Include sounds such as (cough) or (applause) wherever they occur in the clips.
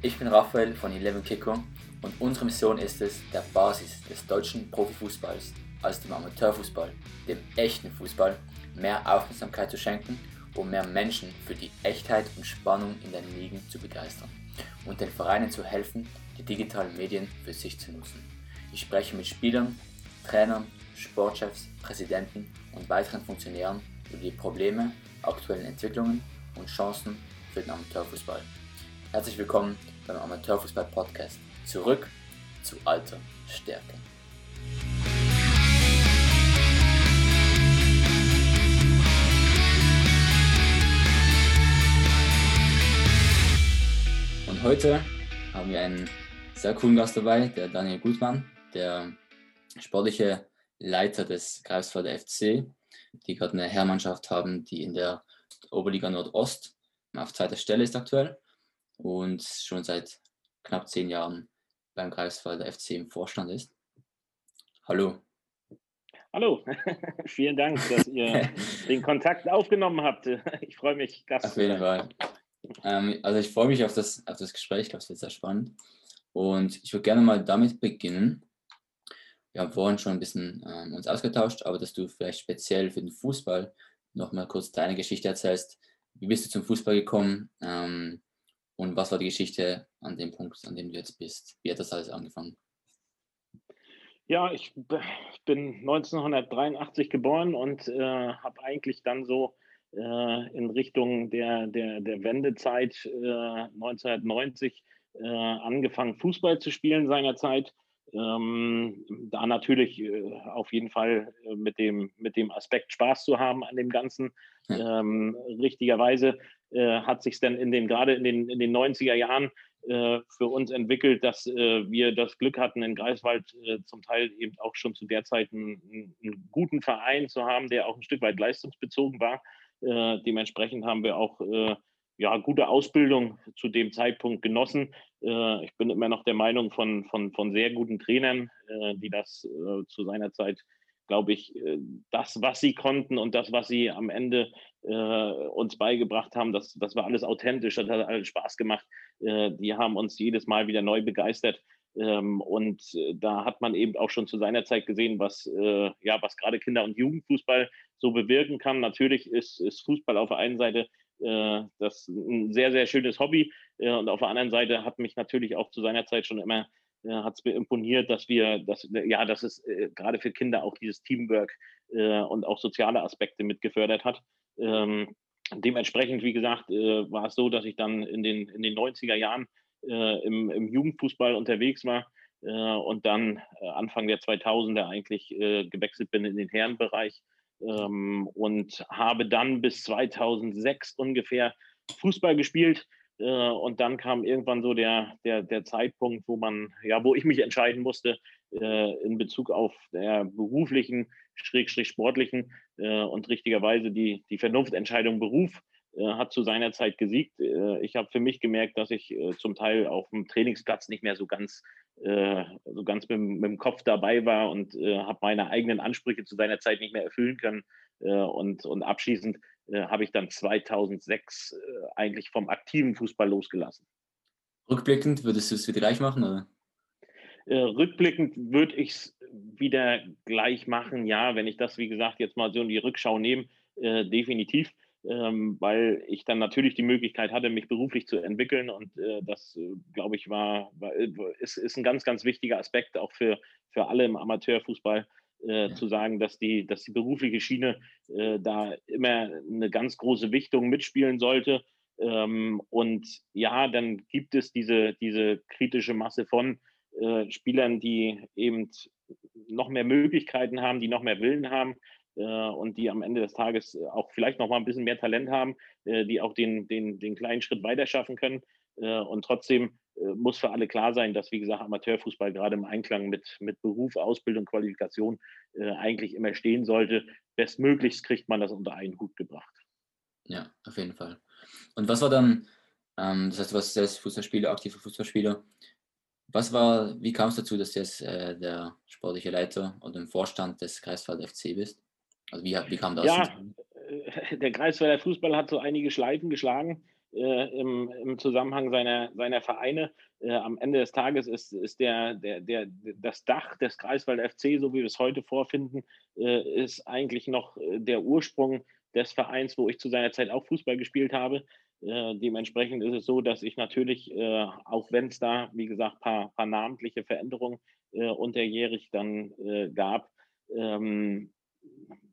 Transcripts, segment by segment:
Ich bin Raphael von Eleven Kicker und unsere Mission ist es, der Basis des deutschen Profifußballs, also dem Amateurfußball, dem echten Fußball, mehr Aufmerksamkeit zu schenken, um mehr Menschen für die Echtheit und Spannung in den Ligen zu begeistern und den Vereinen zu helfen, die digitalen Medien für sich zu nutzen. Ich spreche mit Spielern, Trainern, Sportchefs, Präsidenten und weiteren Funktionären über die Probleme, aktuellen Entwicklungen und Chancen für den Amateurfußball. Herzlich willkommen beim Amateurfußball Podcast. Zurück zu alter Stärke. Und heute haben wir einen sehr coolen Gast dabei, der Daniel Gutmann, der sportliche Leiter des Greifswalder FC, die gerade eine Herrmannschaft haben, die in der Oberliga Nordost auf zweiter Stelle ist aktuell und schon seit knapp zehn Jahren beim Greifswalder FC im Vorstand ist. Hallo. Hallo, (laughs) vielen Dank, dass ihr (laughs) den Kontakt aufgenommen habt. Ich freue mich, Gast Auf jeden Fall. Ähm, also ich freue mich auf das, auf das Gespräch, ich glaube, es wird sehr spannend. Und ich würde gerne mal damit beginnen. Wir haben vorhin schon ein bisschen ähm, uns ausgetauscht, aber dass du vielleicht speziell für den Fußball nochmal kurz deine Geschichte erzählst. Wie bist du zum Fußball gekommen? Ähm, und was war die Geschichte an dem Punkt, an dem du jetzt bist? Wie hat das alles angefangen? Ja, ich bin 1983 geboren und äh, habe eigentlich dann so äh, in Richtung der, der, der Wendezeit äh, 1990 äh, angefangen, Fußball zu spielen seinerzeit. Ähm, da natürlich äh, auf jeden Fall äh, mit dem, mit dem Aspekt Spaß zu haben an dem Ganzen. Ähm, richtigerweise äh, hat sich dann in den, gerade in den, in den 90er Jahren äh, für uns entwickelt, dass äh, wir das Glück hatten, in Greifswald äh, zum Teil eben auch schon zu der Zeit einen, einen, guten Verein zu haben, der auch ein Stück weit leistungsbezogen war. dementsprechend haben wir auch ja, gute Ausbildung zu dem Zeitpunkt genossen. Äh, ich bin immer noch der Meinung von, von, von sehr guten Trainern, äh, die das äh, zu seiner Zeit, glaube ich, äh, das, was sie konnten und das, was sie am Ende äh, uns beigebracht haben, das, das war alles authentisch, das hat alles Spaß gemacht. Äh, die haben uns jedes Mal wieder neu begeistert. Ähm, und da hat man eben auch schon zu seiner Zeit gesehen, was, ja, was gerade Kinder- und Jugendfußball so bewirken kann. Natürlich ist, ist Fußball auf der einen Seite äh, das ein sehr, sehr schönes Hobby. Äh, und auf der anderen Seite hat mich natürlich auch zu seiner Zeit schon immer äh, hat es mir imponiert, dass wir, dass, ja, dass es äh, gerade für Kinder auch dieses Teamwork äh, und auch soziale Aspekte mit gefördert hat. Ähm, dementsprechend, wie gesagt, äh, war es so, dass ich dann in den, in den 90er Jahren im, im Jugendfußball unterwegs war und dann Anfang der 2000er eigentlich gewechselt bin in den Herrenbereich ähm, und habe dann bis 2006 ungefähr Fußball gespielt. Äh, und dann kam irgendwann so der, der, der Zeitpunkt, wo man, ja, wo ich mich entscheiden musste äh, in Bezug auf der beruflichen, schrägstrich sportlichen äh, und richtigerweise die, die Vernunftentscheidung Beruf äh, hat zu seiner Zeit gesiegt. Äh, ich habe für mich gemerkt, dass ich zum Teil auf dem Trainingsplatz nicht mehr so ganz, so ganz mit, mit dem Kopf dabei war und habe meine eigenen Ansprüche zu seiner Zeit nicht mehr erfüllen können. und, und abschließend habe ich dann 2006 eigentlich vom aktiven Fußball losgelassen. Rückblickend würdest du es wieder gleich machen? Oder? rückblickend würde ich es wieder gleich machen, ja, wenn ich das, wie gesagt, jetzt mal so in die Rückschau nehme, äh, definitiv ähm, weil ich dann natürlich die Möglichkeit hatte, mich beruflich zu entwickeln. Und äh, das, äh, glaube ich, war, war, äh, ist, ist ein ganz, ganz wichtiger Aspekt auch für, für alle im Amateurfußball. Äh, ja. zu sagen, dass die, dass die berufliche Schiene äh, da immer eine ganz große Wichtung mitspielen sollte. Ähm, und ja, dann gibt es diese, diese kritische Masse von äh, Spielern, die eben noch mehr Möglichkeiten haben, die noch mehr Willen haben, und die am Ende des Tages äh, auch vielleicht noch mal ein bisschen mehr Talent haben, äh, die auch den, den, den kleinen Schritt weiter schaffen können. und trotzdem muss für alle klar sein, dass, wie gesagt, Amateurfußball gerade im Einklang mit, mit Beruf, Ausbildung, Qualifikation eigentlich immer stehen sollte. Bestmöglichst kriegt man das unter einen Hut gebracht. Ja, auf jeden Fall. Und was war dann, ähm, das heißt, du warst selbst Fußballspieler, aktiver Fußballspieler. Was war, wie kam es dazu, dass du jetzt äh, der sportliche Leiter und im Vorstand des Kreiswald FC bist? Also wie, wie kam das? Ja, äh, der Kreisweiler Fußball hat so einige Schleifen geschlagen. äh, im, im, Zusammenhang seiner, seiner Vereine. Äh, am Ende des Tages ist, ist der, der, der, das Dach des Greifswald FC, so wie wir es heute vorfinden, äh, ist eigentlich noch äh, der Ursprung des Vereins, wo ich zu seiner Zeit auch Fußball gespielt habe. Äh, dementsprechend ist es so, dass ich natürlich, auch wenn es da, wie gesagt, paar, paar, namentliche Veränderungen unterjährig dann gab, ähm,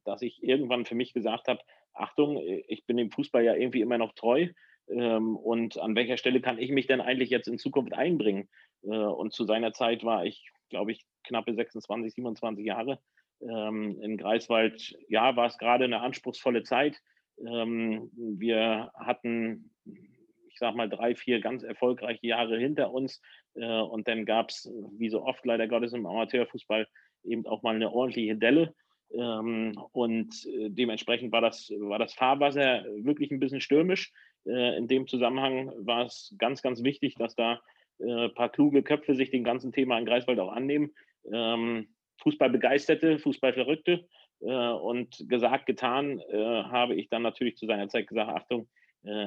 dass ich irgendwann für mich gesagt habe, Achtung, ich bin dem Fußball ja irgendwie immer noch treu ähm, und an welcher Stelle kann ich mich denn eigentlich jetzt in Zukunft einbringen? Äh, und zu seiner Zeit war ich, glaube ich, knappe 26, 27 Jahre. Ähm, in Greifswald, ja, war es gerade eine anspruchsvolle Zeit. Ähm, wir hatten, ich sag mal, drei, vier ganz erfolgreiche Jahre hinter uns. Äh, und dann gab es, wie so oft leider Gottes im Amateurfußball, eben auch mal eine ordentliche Delle. Ähm, und äh, dementsprechend war das, war das Fahrwasser wirklich ein bisschen stürmisch. Äh, in dem Zusammenhang war es ganz, ganz wichtig, dass da ein äh, paar kluge Köpfe sich dem ganzen Thema in Greifswald auch annehmen. Ähm, Fußballbegeisterte, Fußballverrückte. und gesagt, getan, habe ich dann natürlich zu seiner Zeit gesagt, Achtung,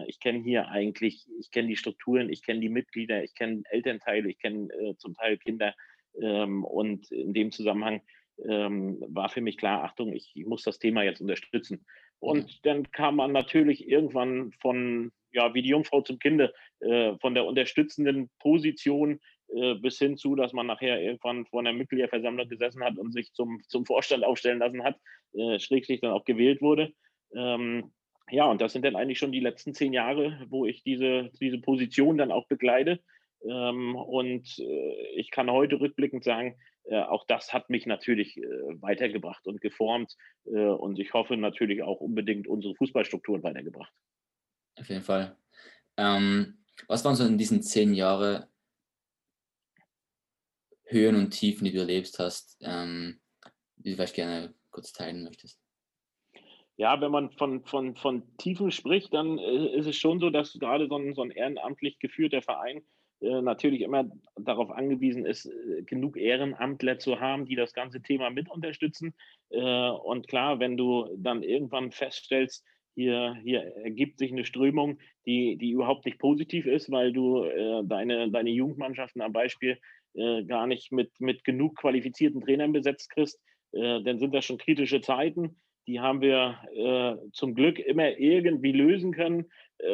ich kenne hier eigentlich, ich kenne die Strukturen, ich kenne die Mitglieder, ich kenne Elternteile, ich kenne zum Teil Kinder. Ähm, und in dem Zusammenhang ähm, war für mich klar, Achtung, ich, ich, muss das Thema jetzt unterstützen. Und mhm. dann kam man natürlich irgendwann von, ja, wie die Jungfrau zum Kinde, äh, von der unterstützenden Position äh, bis hin zu, dass man nachher irgendwann vor einer Mitgliederversammlung gesessen hat und sich zum, zum Vorstand aufstellen lassen hat, äh, schrägstrich dann auch gewählt wurde. Ähm, ja, und das sind dann eigentlich schon die letzten zehn Jahre, wo ich diese, diese Position dann auch begleite. Ähm, und äh, ich kann heute rückblickend sagen, äh, auch das hat mich natürlich äh, weitergebracht und geformt. und ich hoffe natürlich auch unbedingt unsere Fußballstrukturen weitergebracht. Auf jeden Fall. Ähm, was waren so in diesen zehn Jahren Höhen und Tiefen, die du erlebt hast, ähm, die du vielleicht gerne kurz teilen möchtest? Ja, wenn man von, von, von Tiefen spricht, dann ist es schon so, dass gerade so ein, so ein ehrenamtlich geführter Verein natürlich immer darauf angewiesen ist, äh, genug Ehrenamtler zu haben, die das ganze Thema mit unterstützen. Äh, und klar, wenn du dann irgendwann feststellst, hier, hier ergibt sich eine Strömung, die, die überhaupt nicht positiv ist, weil du äh, deine, deine Jugendmannschaften am Beispiel äh, gar nicht mit, mit genug qualifizierten Trainern besetzt kriegst, äh, dann sind das schon kritische Zeiten. Die haben wir zum Glück immer irgendwie lösen können,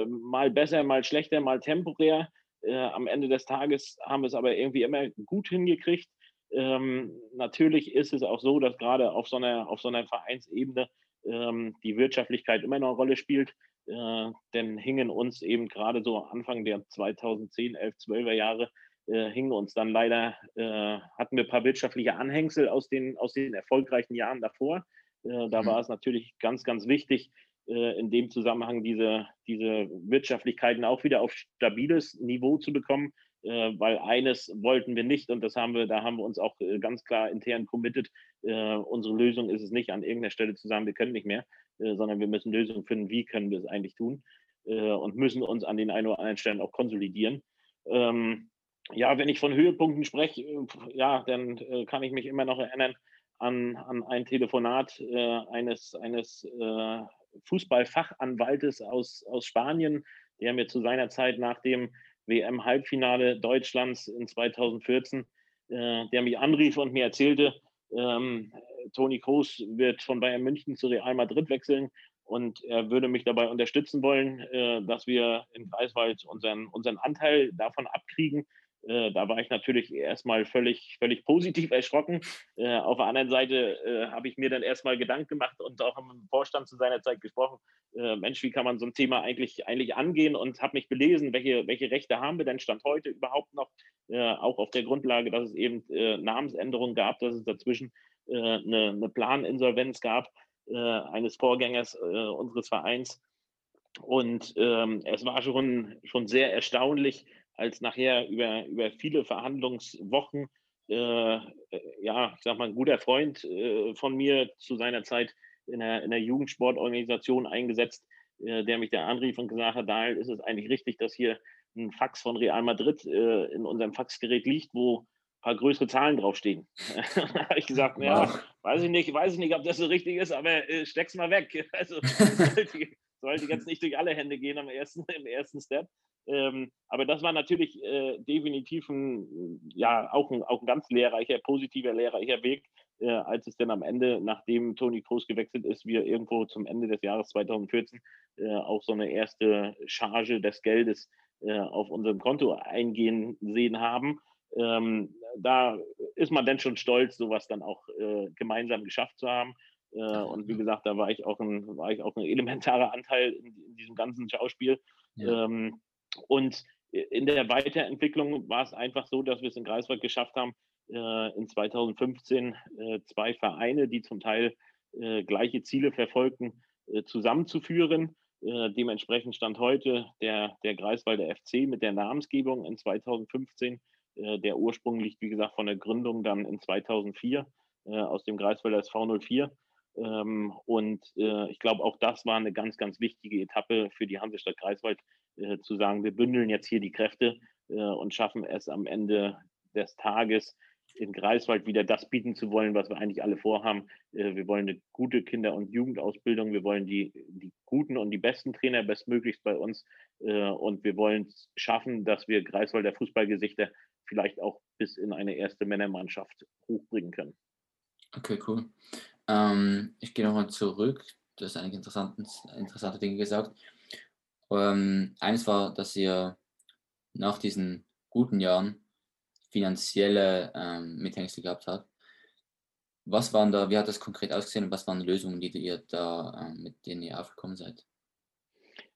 mal besser, mal schlechter, mal temporär. Äh, am Ende des Tages haben wir es aber irgendwie immer gut hingekriegt. Ähm, natürlich ist es auch so, dass gerade auf so einer, auf so einer Vereinsebene ähm, die Wirtschaftlichkeit immer noch eine Rolle spielt. Äh, denn hingen uns eben gerade so Anfang der 2010, 11, 12er Jahre, äh, hingen uns dann leider, äh, hatten wir ein paar wirtschaftliche Anhängsel aus den, aus den erfolgreichen Jahren davor. Äh, da mhm. war es natürlich ganz, ganz wichtig, in dem Zusammenhang diese, diese Wirtschaftlichkeiten auch wieder auf stabiles Niveau zu bekommen, äh, weil eines wollten wir nicht und das haben wir, da haben wir uns auch äh, ganz klar intern committed. unsere Lösung ist es nicht, an irgendeiner Stelle zu sagen, wir können nicht mehr, sondern wir müssen Lösungen finden, wie können wir es eigentlich tun und müssen uns an den ein oder anderen Stellen auch konsolidieren. Ähm, ja, wenn ich von Höhepunkten spreche, ja, dann kann ich mich immer noch erinnern an, an ein Telefonat äh, eines, eines äh, Fußballfachanwaltes aus, aus Spanien, der mir zu seiner Zeit nach dem WM-Halbfinale Deutschlands in 2014, äh, der mich anrief und mir erzählte, ähm, Toni Kroos wird von Bayern München zu Real Madrid wechseln und er würde mich dabei unterstützen wollen, äh, dass wir in Greifswald unseren, unseren Anteil davon abkriegen. Äh, da war ich natürlich erstmal völlig, völlig positiv erschrocken. Äh, auf der anderen Seite äh, habe ich mir dann erstmal Gedanken gemacht und auch im Vorstand zu seiner Zeit gesprochen. Äh, Mensch, wie kann man so ein Thema eigentlich, eigentlich angehen? Und habe mich belesen, welche, welche Rechte haben wir denn Stand heute überhaupt noch? Äh, auch auf der Grundlage, dass es eben Namensänderungen gab, dass es dazwischen eine, eine, Planinsolvenz gab eines Vorgängers unseres Vereins. Und ähm, es war schon, schon sehr erstaunlich, als nachher über, über viele Verhandlungswochen, äh, ja, ich sag mal, ein guter Freund äh, von mir zu seiner Zeit in der, in der Jugendsportorganisation eingesetzt, äh, der mich da anrief und gesagt hat, Daniel, ist es eigentlich richtig, dass hier ein Fax von Real Madrid äh, in unserem Faxgerät liegt, wo ein paar größere Zahlen draufstehen. (laughs) da habe ich gesagt, ja, weiß ich nicht, weiß ich nicht, ob das so richtig ist, aber äh, steck's mal weg. (laughs) Also sollte, sollte jetzt nicht durch alle Hände gehen am ersten, im ersten Step. Ähm, aber das war natürlich äh, definitiv ein, ja, auch ein, auch ein ganz lehrreicher, positiver, lehrreicher Weg, äh, als es dann am Ende, nachdem Toni Kroos gewechselt ist, wir irgendwo zum Ende des Jahres 2014 äh, auch so eine erste Charge des Geldes äh, auf unserem Konto eingehen sehen haben. Ähm, da ist man dann schon stolz, sowas dann auch äh, gemeinsam geschafft zu haben. Äh, und wie gesagt, da war ich auch ein, war ich auch ein elementarer Anteil in, in diesem ganzen Schauspiel. Ja. Ähm, und in der Weiterentwicklung war es einfach so, dass wir es in Greifswald geschafft haben, äh, in 2015 äh, zwei Vereine, die zum Teil äh, gleiche Ziele verfolgten, äh, zusammenzuführen. Äh, dementsprechend stand heute der, der Greifswalder FC mit der Namensgebung in 2015. Äh, der Ursprung liegt, wie gesagt, von der Gründung dann in 2004 aus dem Greifswalder SV 04. Ähm, und äh, ich glaube, auch das war eine ganz, ganz wichtige Etappe für die Hansestadt Greifswald, äh, zu sagen, wir bündeln jetzt hier die Kräfte äh, und schaffen es am Ende des Tages in Greifswald wieder das bieten zu wollen, was wir eigentlich alle vorhaben. Äh, wir wollen eine gute Kinder- und Jugendausbildung, wir wollen die, die guten und die besten Trainer bestmöglichst bei uns äh, und wir wollen es schaffen, dass wir Greifswalder Fußballgesichter vielleicht auch bis in eine erste Männermannschaft hochbringen können. Okay, cool. Ähm, ich gehe nochmal zurück. Du hast interessante, interessante Dinge gesagt. Ähm, eines war, dass ihr nach diesen guten Jahren finanzielle ähm, Mithängsel gehabt habt. Was waren da, wie hat das konkret ausgesehen und was waren Lösungen, die ihr da, äh, mit denen ihr aufgekommen seid?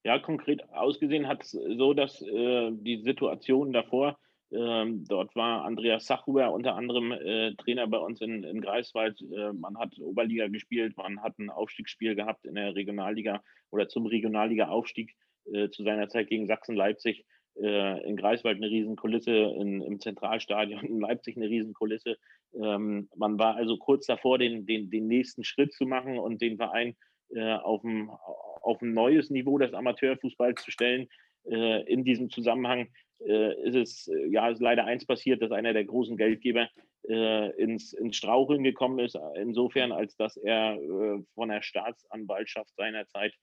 Ja, konkret ausgesehen hat es so, dass äh, die Situation davor ähm, dort war Andreas Sachhuber unter anderem äh, Trainer bei uns in, in Greifswald. Äh, man hat Oberliga gespielt, man hat ein Aufstiegsspiel gehabt in der Regionalliga oder zum Regionalliga-Aufstieg äh, zu seiner Zeit gegen Sachsen-Leipzig. Äh, in Greifswald eine Riesenkulisse, in, im Zentralstadion in Leipzig eine Riesenkulisse. Ähm, man war also kurz davor, den, den, den nächsten Schritt zu machen und den Verein äh, auf, ein, auf ein neues Niveau des Amateurfußballs zu stellen. Äh, in diesem Zusammenhang äh, ist es ja ist leider eins passiert, dass einer der großen Geldgeber äh, ins, ins Straucheln gekommen ist, insofern, als dass er von der Staatsanwaltschaft seinerzeit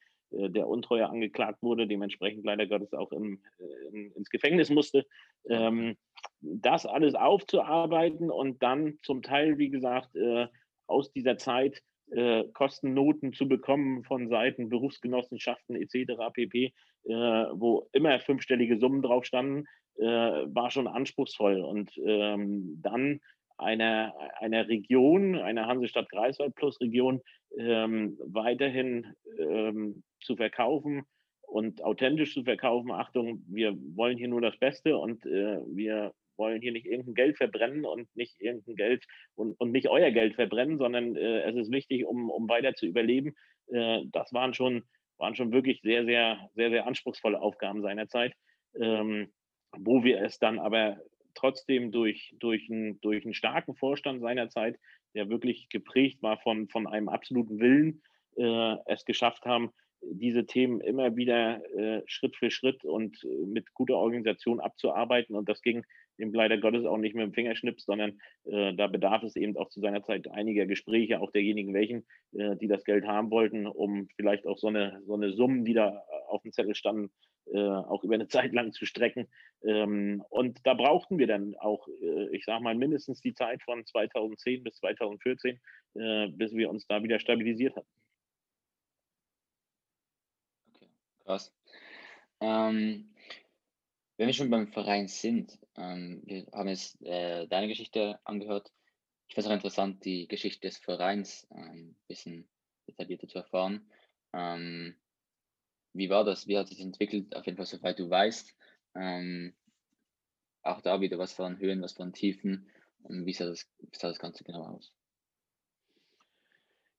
der Untreue angeklagt wurde, dementsprechend leider Gottes auch im, äh, in, ins Gefängnis musste. Ähm, das alles aufzuarbeiten und dann zum Teil, wie gesagt, aus dieser Zeit äh, Kostennoten zu bekommen von Seiten Berufsgenossenschaften etc. pp, äh, wo immer fünfstellige Summen drauf standen, äh, war schon anspruchsvoll. Und ähm, dann einer, einer Region, einer Hansestadt Greifswald plus Region ähm, weiterhin ähm, zu verkaufen und authentisch zu verkaufen. Achtung, wir wollen hier nur das Beste und äh, wir wollen hier nicht irgendein Geld verbrennen und nicht irgendein Geld und, und nicht euer Geld verbrennen, sondern äh, es ist wichtig, um, um weiter zu überleben. Äh, das waren schon, waren schon wirklich sehr, sehr, sehr, sehr anspruchsvolle Aufgaben seinerzeit, ähm, wo wir es dann aber trotzdem durch, durch, ein, durch einen starken Vorstand seinerzeit, der wirklich geprägt war von, von einem absoluten Willen, äh, es geschafft haben, diese Themen immer wieder äh, Schritt für Schritt und äh, mit guter Organisation abzuarbeiten. Und das ging eben leider Gottes auch nicht mit dem Fingerschnips, sondern äh, da bedarf es eben auch zu seiner Zeit einiger Gespräche, auch derjenigen welchen, äh, die das Geld haben wollten, um vielleicht auch so eine, so eine Summen, die da auf dem Zettel standen, äh, auch über eine (laughs) Zeit lang zu strecken. Ähm, und da brauchten wir dann auch, äh, ich sage mal, mindestens die Zeit von 2010 bis 2014, bis wir uns da wieder stabilisiert hatten. Krass. Ähm, wenn wir schon beim Verein sind, ähm, wir haben jetzt äh, deine Geschichte angehört. Ich finde es auch interessant, die Geschichte des Vereins ein ähm, bisschen detaillierter zu erfahren. Ähm, wie war das? Wie hat sich entwickelt? Auf jeden Fall, soweit du weißt. Ähm, auch da wieder, was von Höhen, was von Tiefen und wie sah das, sah das Ganze genau aus?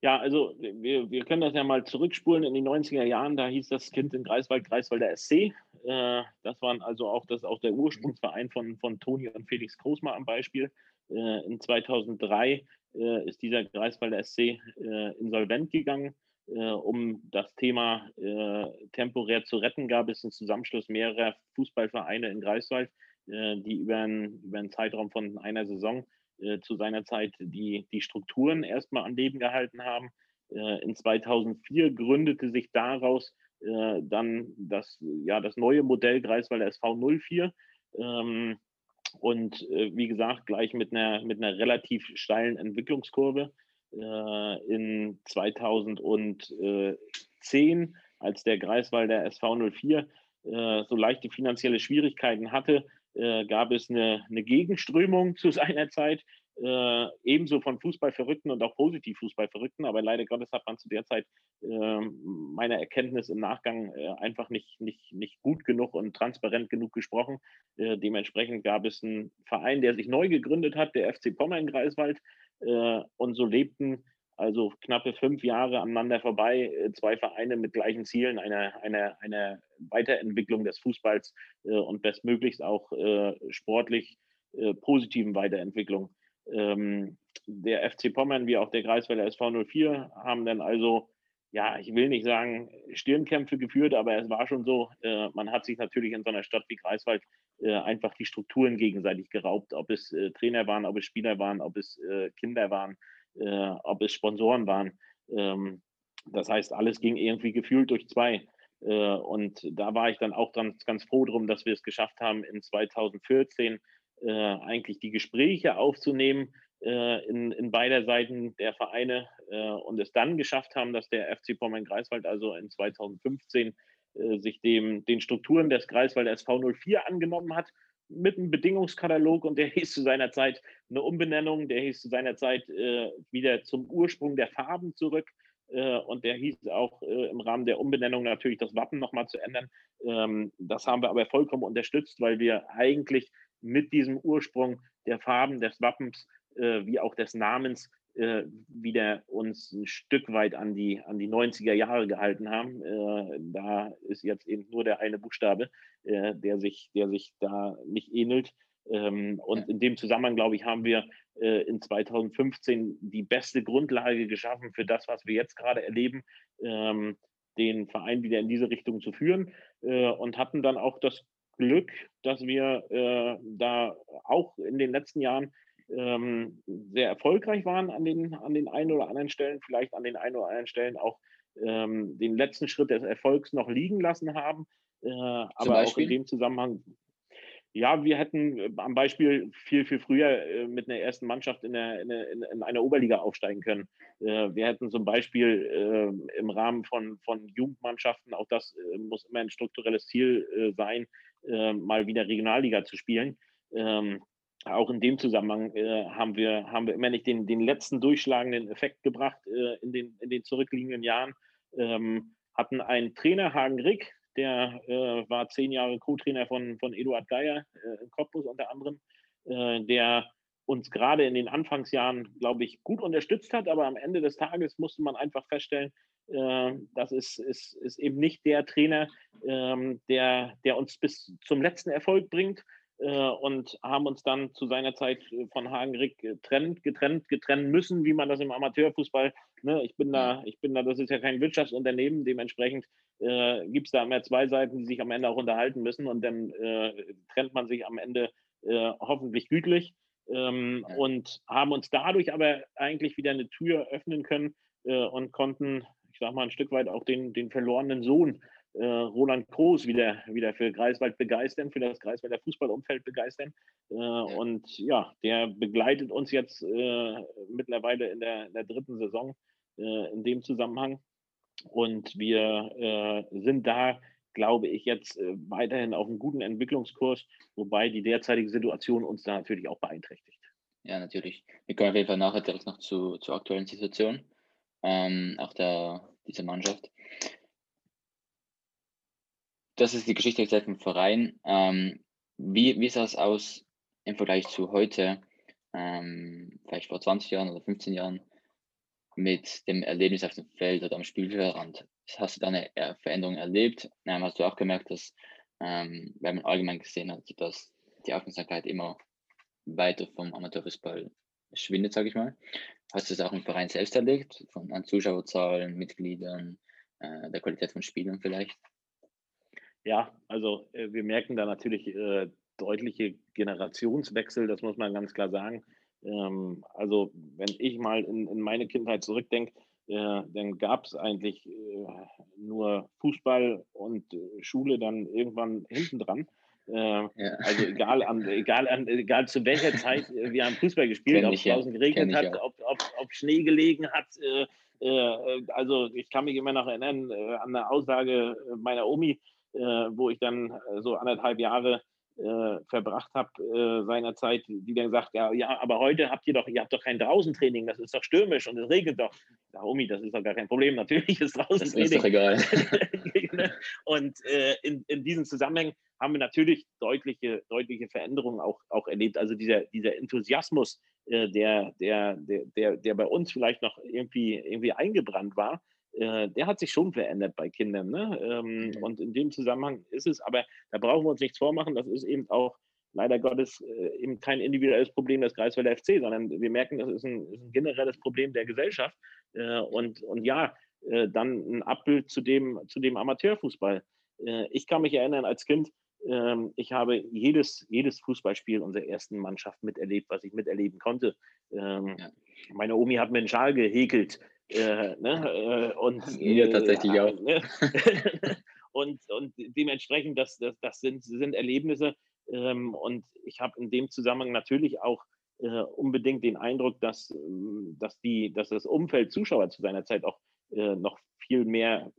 Ja, also wir, wir können das ja mal zurückspulen in die 90er Jahren. Da hieß das Kind in Greifswald, Greifswalder SC. Äh, das waren also auch, das auch der Ursprungsverein von, von Toni und Felix Großmar am Beispiel. Äh, in 2003 äh, ist dieser Greifswalder SC äh, insolvent gegangen. Äh, um das Thema äh, temporär zu retten, gab es einen Zusammenschluss mehrerer Fußballvereine in Greifswald, die über einen, über einen Zeitraum von einer Saison äh, zu seiner Zeit die, die Strukturen erstmal an Leben gehalten haben. Äh, in 2004 gründete sich daraus äh, dann das, ja, das neue Modell Greifswalder SV 04. Ähm, und äh, wie gesagt, gleich mit einer, mit einer relativ steilen Entwicklungskurve äh, in 2010, als der Greifswalder SV 04 äh, so leichte finanzielle Schwierigkeiten hatte, äh, gab es eine, eine, Gegenströmung zu (laughs) seiner Zeit, äh, ebenso von Fußballverrückten und auch positiv Fußballverrückten. Aber leider Gottes hat man zu der Zeit äh, meiner Erkenntnis im Nachgang äh, einfach nicht, nicht, nicht gut genug und transparent genug gesprochen. Äh, dementsprechend gab es einen Verein, der sich neu gegründet hat, der FC Pommern Greifswald. Äh, und so lebten also knappe fünf Jahre aneinander vorbei, äh, zwei Vereine mit gleichen Zielen, einer, einer, einer Weiterentwicklung des Fußballs und bestmöglichst auch sportlich positiven Weiterentwicklung. Ähm, der FC Pommern wie auch der Kreiswälder SV 04 haben dann also, ja, ich will nicht sagen Stirnkämpfe geführt, aber es war schon so, äh, man hat sich natürlich in so einer Stadt wie Greifswald äh, einfach die Strukturen gegenseitig geraubt, ob es äh, Trainer waren, ob es Spieler waren, ob es äh, Kinder waren, äh, ob es Sponsoren waren. Ähm, das heißt, alles ging irgendwie gefühlt durch zwei. Äh, und da war ich dann auch ganz, ganz froh drum, dass wir es geschafft haben, in 2014 äh, eigentlich die Gespräche aufzunehmen in, in beider Seiten der Vereine äh, und es dann geschafft haben, dass der FC Pommern-Greifswald also in 2015 äh, sich dem, den Strukturen des Greifswald SV 04 angenommen hat mit einem Bedingungskatalog und der (laughs) hieß zu seiner Zeit eine Umbenennung, der hieß zu seiner Zeit äh, wieder zum Ursprung der Farben zurück. Äh, und der hieß auch äh, im Rahmen der Umbenennung natürlich das Wappen nochmal zu ändern. Ähm, das haben wir aber vollkommen unterstützt, weil wir eigentlich mit diesem Ursprung der Farben, des Wappens äh, wie auch des Namens äh, wieder uns ein Stück weit an die, an die 90er Jahre gehalten haben. Äh, da ist jetzt eben nur der eine Buchstabe, äh, der, sich, der sich da nicht ähnelt. Ähm, und in dem Zusammenhang, glaube ich, haben wir äh, in 2015 die beste Grundlage geschaffen für das, was wir jetzt gerade erleben. Ähm, den Verein wieder in diese Richtung zu führen äh, und hatten dann auch das Glück, dass wir äh, da auch in den letzten Jahren ähm, sehr erfolgreich waren an den, an den einen oder anderen Stellen, vielleicht an den einen oder anderen Stellen auch ähm, den letzten Schritt des Erfolgs noch liegen lassen haben. Äh, aber auch in dem Zusammenhang ja, wir hätten äh, am Beispiel viel, viel früher äh, mit einer ersten Mannschaft in, der, in, in, in einer Oberliga aufsteigen können. Äh, wir hätten zum Beispiel äh, im Rahmen von, von Jugendmannschaften, auch das äh, muss immer ein strukturelles Ziel äh, sein, mal wieder Regionalliga zu spielen. Ähm, auch in dem Zusammenhang haben, wir, haben wir immer nicht den, den letzten durchschlagenden Effekt gebracht in, den, in den zurückliegenden Jahren. Ähm, hatten einen Trainer, Hagen Rick, der äh, war zehn Jahre Co-Trainer von, von Eduard Geier äh, in Cottbus unter anderem, äh, der uns gerade in den Anfangsjahren, glaube ich, gut unterstützt hat. Aber am Ende des Tages musste man einfach feststellen, äh, das ist, ist, ist eben nicht der Trainer, ähm, der, der uns bis zum letzten Erfolg bringt. Äh, und haben uns dann zu seiner Zeit äh, von Hagenrick getrennt, getrennt, getrennt müssen, wie man das im Amateurfußball, ne, ich bin da, ich bin da, das ist ja kein Wirtschaftsunternehmen, dementsprechend äh, gibt es da immer zwei Seiten, die sich am Ende auch unterhalten müssen und dann äh, trennt man sich am Ende äh, hoffentlich gütlich ähm, ja. und haben uns dadurch aber eigentlich wieder eine Tür öffnen können äh, und konnten, ich sag mal, ein Stück weit auch den, den verlorenen Sohn Roland Groß wieder, wieder für Greifswald begeistern, für das Greifswalder Fußballumfeld begeistern. Äh. Und ja, der begleitet uns jetzt äh, mittlerweile in der, in der dritten Saison äh, in dem Zusammenhang. Und wir äh, sind da, glaube ich, jetzt äh, weiterhin auf einem guten Entwicklungskurs, wobei die derzeitige Situation uns da natürlich auch beeinträchtigt. Ja, natürlich. Wir kommen auf jeden Fall nachher direkt noch zu, zur aktuellen Situation, ähm, auch der, dieser Mannschaft das ist die Geschichte vom Verein. Ähm, wie, wie sah es aus im Vergleich zu heute, ähm, vielleicht vor 20 Jahren oder 15 Jahren, mit dem Erlebnis auf dem Feld oder am Spielfeldrand? Hast du da eine Veränderung erlebt? Ähm, hast du auch gemerkt, dass, ähm, weil man allgemein gesehen hat, dass die Aufmerksamkeit immer weiter vom Amateurfußball schwindet, sage ich mal. Hast du es auch im Verein selbst erlebt, von an Zuschauerzahlen, Mitgliedern, äh, der Qualität von Spielern vielleicht? Ja, also äh, wir merken da natürlich äh, deutliche Generationswechsel, das muss man ganz klar sagen. Ähm, also wenn ich mal in, in meine Kindheit zurückdenke, äh, dann gab es eigentlich äh, nur Fußball und äh, Schule dann irgendwann hinten dran. Äh, ja. Also egal, an, egal, an, egal zu welcher Zeit wir haben Fußball gespielt, ob es draußen geregnet hat, ob, ob, ob, Schnee gelegen hat. Also ich kann mich immer noch erinnern an eine Aussage meiner Omi, wo ich dann so anderthalb Jahre äh, verbracht habe äh, seinerzeit, die dann sagt, ja, ja, aber heute habt ihr doch, ihr habt doch kein Draußentraining, das ist doch stürmisch und es regnet doch. Ja, Omi, das ist doch gar kein Problem, natürlich ist Draußentraining. Das ist doch egal. (laughs) und äh, in, in diesem Zusammenhang haben wir natürlich deutliche, deutliche Veränderungen auch, auch erlebt. Also dieser, dieser Enthusiasmus, äh, der, der, der, der bei uns vielleicht noch irgendwie, irgendwie eingebrannt war, äh, der hat sich schon verändert bei Kindern. Ne? Ähm, mhm. Und in dem Zusammenhang ist es, aber da brauchen wir uns nichts vormachen, das ist eben auch leider Gottes äh, eben kein individuelles Problem des Greifswalder FC, sondern wir merken, das ist ein, ist ein generelles Problem der Gesellschaft. Äh, und, und ja, dann ein Abbild zu dem, zu dem Amateurfußball. ich kann mich erinnern als Kind, ähm, ich habe jedes, jedes Fußballspiel unserer ersten Mannschaft miterlebt, was ich miterleben konnte. Ähm, ja. Meine Omi hat mir einen Schal gehäkelt äh, ne? äh, und, (laughs) Mir tatsächlich äh, auch. Ne? (laughs) und, und dementsprechend, das, das, das sind, sind Erlebnisse. Ähm, und ich habe in dem Zusammenhang natürlich auch äh, unbedingt den Eindruck, dass, ähm, dass, die, dass das Umfeld Zuschauer zu seiner Zeit auch äh, noch viel mehr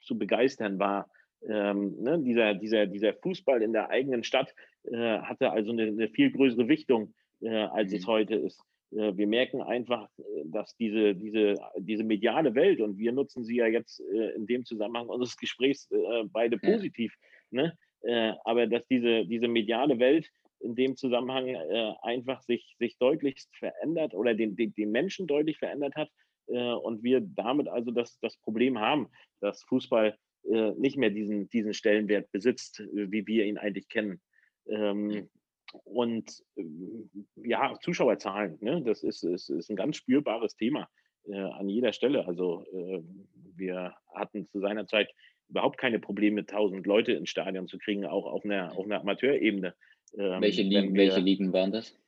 zu begeistern war. Ähm, ne? dieser, dieser, dieser Fußball in der eigenen Stadt äh, hatte also eine, eine, viel größere Wichtung, als mhm. es heute ist. Äh, wir merken einfach, äh, dass diese, diese, diese mediale Welt, und wir nutzen sie ja jetzt äh, in dem Zusammenhang unseres Gesprächs beide positiv, ne? aber dass diese, diese mediale Welt in dem Zusammenhang einfach sich, sich deutlichst verändert oder den, den, den Menschen deutlich verändert hat und wir damit also das, das Problem haben, dass Fußball nicht mehr diesen, diesen Stellenwert besitzt, wie wir ihn eigentlich kennen. Ähm, und ähm, ja, Zuschauerzahlen, ne? das ist, ist, ist ein ganz spürbares Thema äh, an jeder Stelle. Also äh, wir hatten zu seiner Zeit überhaupt keine Probleme, 1000 Leute ins Stadion zu kriegen, auch auf einer, auf einer Amateurebene. Ähm, welche, Ligen, wir, welche Ligen waren das?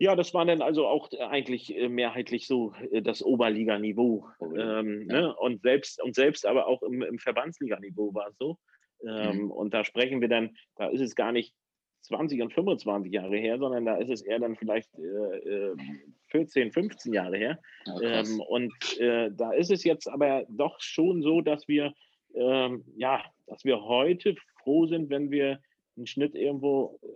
Ja, das war dann also auch eigentlich äh, mehrheitlich so äh, das Oberliganiveau. Ähm, ja. ne? und, selbst, und selbst aber auch im, im Verbandsliganiveau war es so. Ähm, mhm. Und da sprechen wir dann, da ist es gar nicht 20 und 25 Jahre her, sondern da ist es eher dann vielleicht äh, 14, äh, 15 Jahre her. Oh, ähm, und äh, da ist es jetzt aber doch schon so, dass wir, ähm, ja, dass wir heute froh sind, wenn wir einen Schnitt irgendwo äh,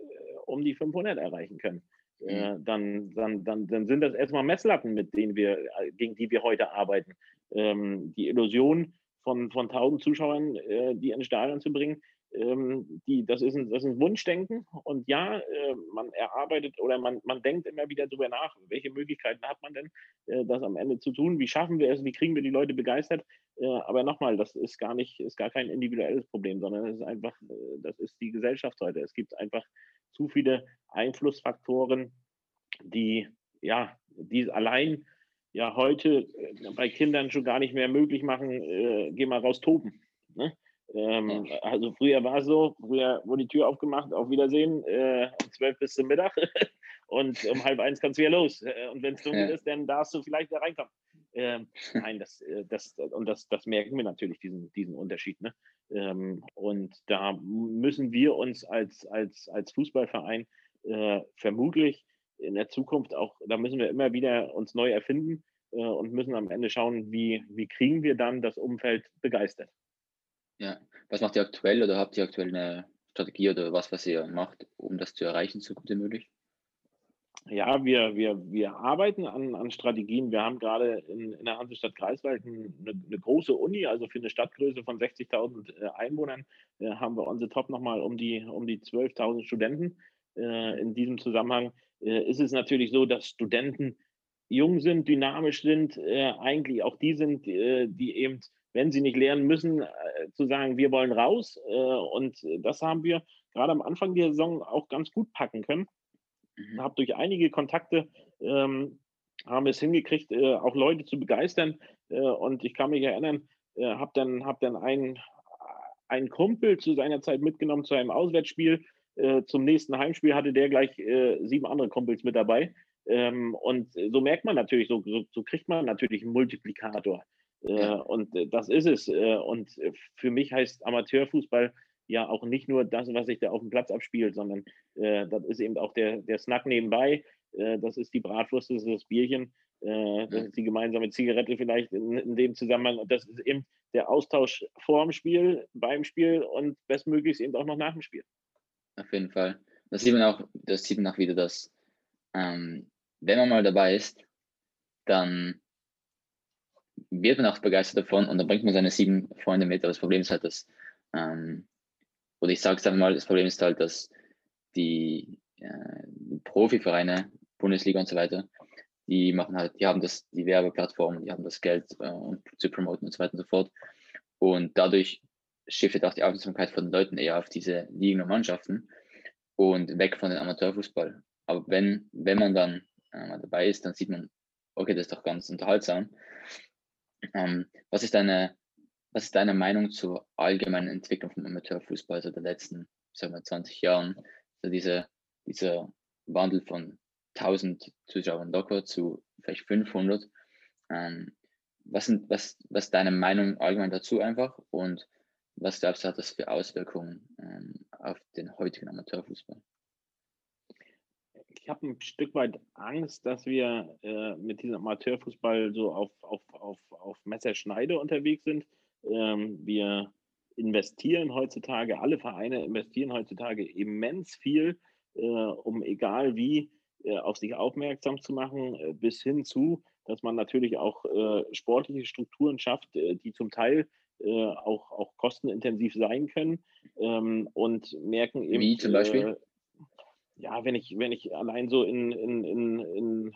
um die 500 erreichen können. Äh, mhm. dann, dann, dann, dann sind das erstmal Messlatten, mit denen wir, äh, gegen die wir heute arbeiten. Ähm, die Illusion von, von 1000 Zuschauern, die ins Stadion zu bringen, ähm, die, das, ist ein, das ist ein Wunschdenken und ja, äh, man erarbeitet oder man, man denkt immer wieder darüber nach, welche Möglichkeiten hat man denn, äh, das am Ende zu tun, wie schaffen wir es, wie kriegen wir die Leute begeistert, äh, aber nochmal, das ist gar nicht, ist gar kein individuelles Problem, sondern es ist einfach, äh, das ist die Gesellschaft heute. Es gibt einfach zu viele Einflussfaktoren, die, ja, die allein ja heute äh, bei Kindern schon gar nicht mehr möglich machen, äh, geh mal raus toben. Ne? Ähm, also früher war es so, früher wurde die Tür aufgemacht, auf Wiedersehen, äh, um zwölf bis zum Mittag (laughs) und um halb eins kannst du wieder los. Äh, und wenn es dunkel ja. ist, dann darfst du vielleicht da reinkommen. Ähm, nein, das, äh, das, und das, das merken wir natürlich, diesen, diesen Unterschied. Ne? Ähm, und da müssen wir uns als, als, als Fußballverein äh, vermutlich in der Zukunft auch, da müssen wir immer wieder uns neu erfinden äh, und müssen am Ende schauen, wie, wie kriegen wir dann das Umfeld begeistert. Ja. Was macht ihr aktuell oder habt ihr aktuell eine Strategie oder was, was ihr macht, um das zu erreichen, so gut wie möglich? Ja, wir, wir, wir arbeiten an, an Strategien. Wir haben gerade in, in der Hansestadt Greifswald eine, eine, große Uni, also für eine Stadtgröße von 60.000 äh, Einwohnern äh, haben wir unsere Top nochmal um die, um die 12.000 Studenten. Äh, in diesem Zusammenhang ist es natürlich so, dass Studenten jung sind, dynamisch sind, eigentlich auch die sind, die eben wenn sie nicht lernen müssen, äh, zu sagen, wir wollen raus. Äh, und das haben wir gerade am Anfang der Saison auch ganz gut packen können. Mhm. Habe durch einige Kontakte ähm, haben es hingekriegt, äh, auch Leute zu begeistern. Äh, und ich kann mich erinnern, äh, habe dann, hab dann einen, einen Kumpel zu seiner Zeit mitgenommen zu einem Auswärtsspiel. Äh, zum nächsten Heimspiel hatte der gleich sieben andere Kumpels mit dabei. Ähm, und so merkt man natürlich, so, so, so kriegt man natürlich einen Multiplikator. Äh, ja. Und äh, das ist es. Äh, und für mich heißt Amateurfußball ja auch nicht nur das, was sich da auf dem Platz abspielt, sondern äh, das ist eben auch der, der Snack nebenbei. Äh, das ist die Bratwurst, das ist das Bierchen, äh, das ist die gemeinsame Zigarette vielleicht in, in, dem Zusammenhang. Und das ist eben der Austausch vor dem Spiel, beim Spiel und bestmöglichst eben auch noch nach dem Spiel. Auf jeden Fall. Das sieht man auch, das sieht man auch wieder, dass ähm, wenn man mal dabei ist, dann wird man auch begeistert davon und dann bringt man seine sieben Freunde mit. Aber das Problem ist halt, dass, ähm, oder ich sage es einfach mal, das Problem ist halt, dass die, äh, die Profivereine, Bundesliga und so weiter, die machen halt, die haben das, die Werbeplattformen, die haben das Geld äh, um zu promoten und so weiter und so fort. Und dadurch shiftet auch die Aufmerksamkeit von den Leuten eher auf diese Ligen und Mannschaften und weg von den Amateurfußball. Aber wenn, wenn man dann äh, dabei ist, dann sieht man, okay, das ist doch ganz unterhaltsam. Ähm, was, ist deine, was ist deine Meinung zur allgemeinen Entwicklung vom Amateurfußball so der letzten, sagen wir, 20 Jahren? So diese, dieser Wandel von 1000 Zuschauern locker zu vielleicht 500. Ähm, was, sind, was, was ist deine Meinung allgemein dazu einfach und was glaubst du, hat das für Auswirkungen ähm, auf den heutigen Amateurfußball? Ich habe ein Stück weit Angst, dass wir äh, mit diesem Amateurfußball so auf, auf, auf, auf Messerschneide unterwegs sind. Ähm, wir investieren heutzutage, alle Vereine investieren heutzutage immens viel, äh, um egal wie äh, auf sich aufmerksam zu machen, äh, bis hin zu, dass man natürlich auch äh, sportliche Strukturen schafft, äh, die zum Teil auch, auch kostenintensiv sein können ähm, und merken eben. Wie zum Beispiel? Äh, ja, wenn ich, wenn ich allein so in, in, in, in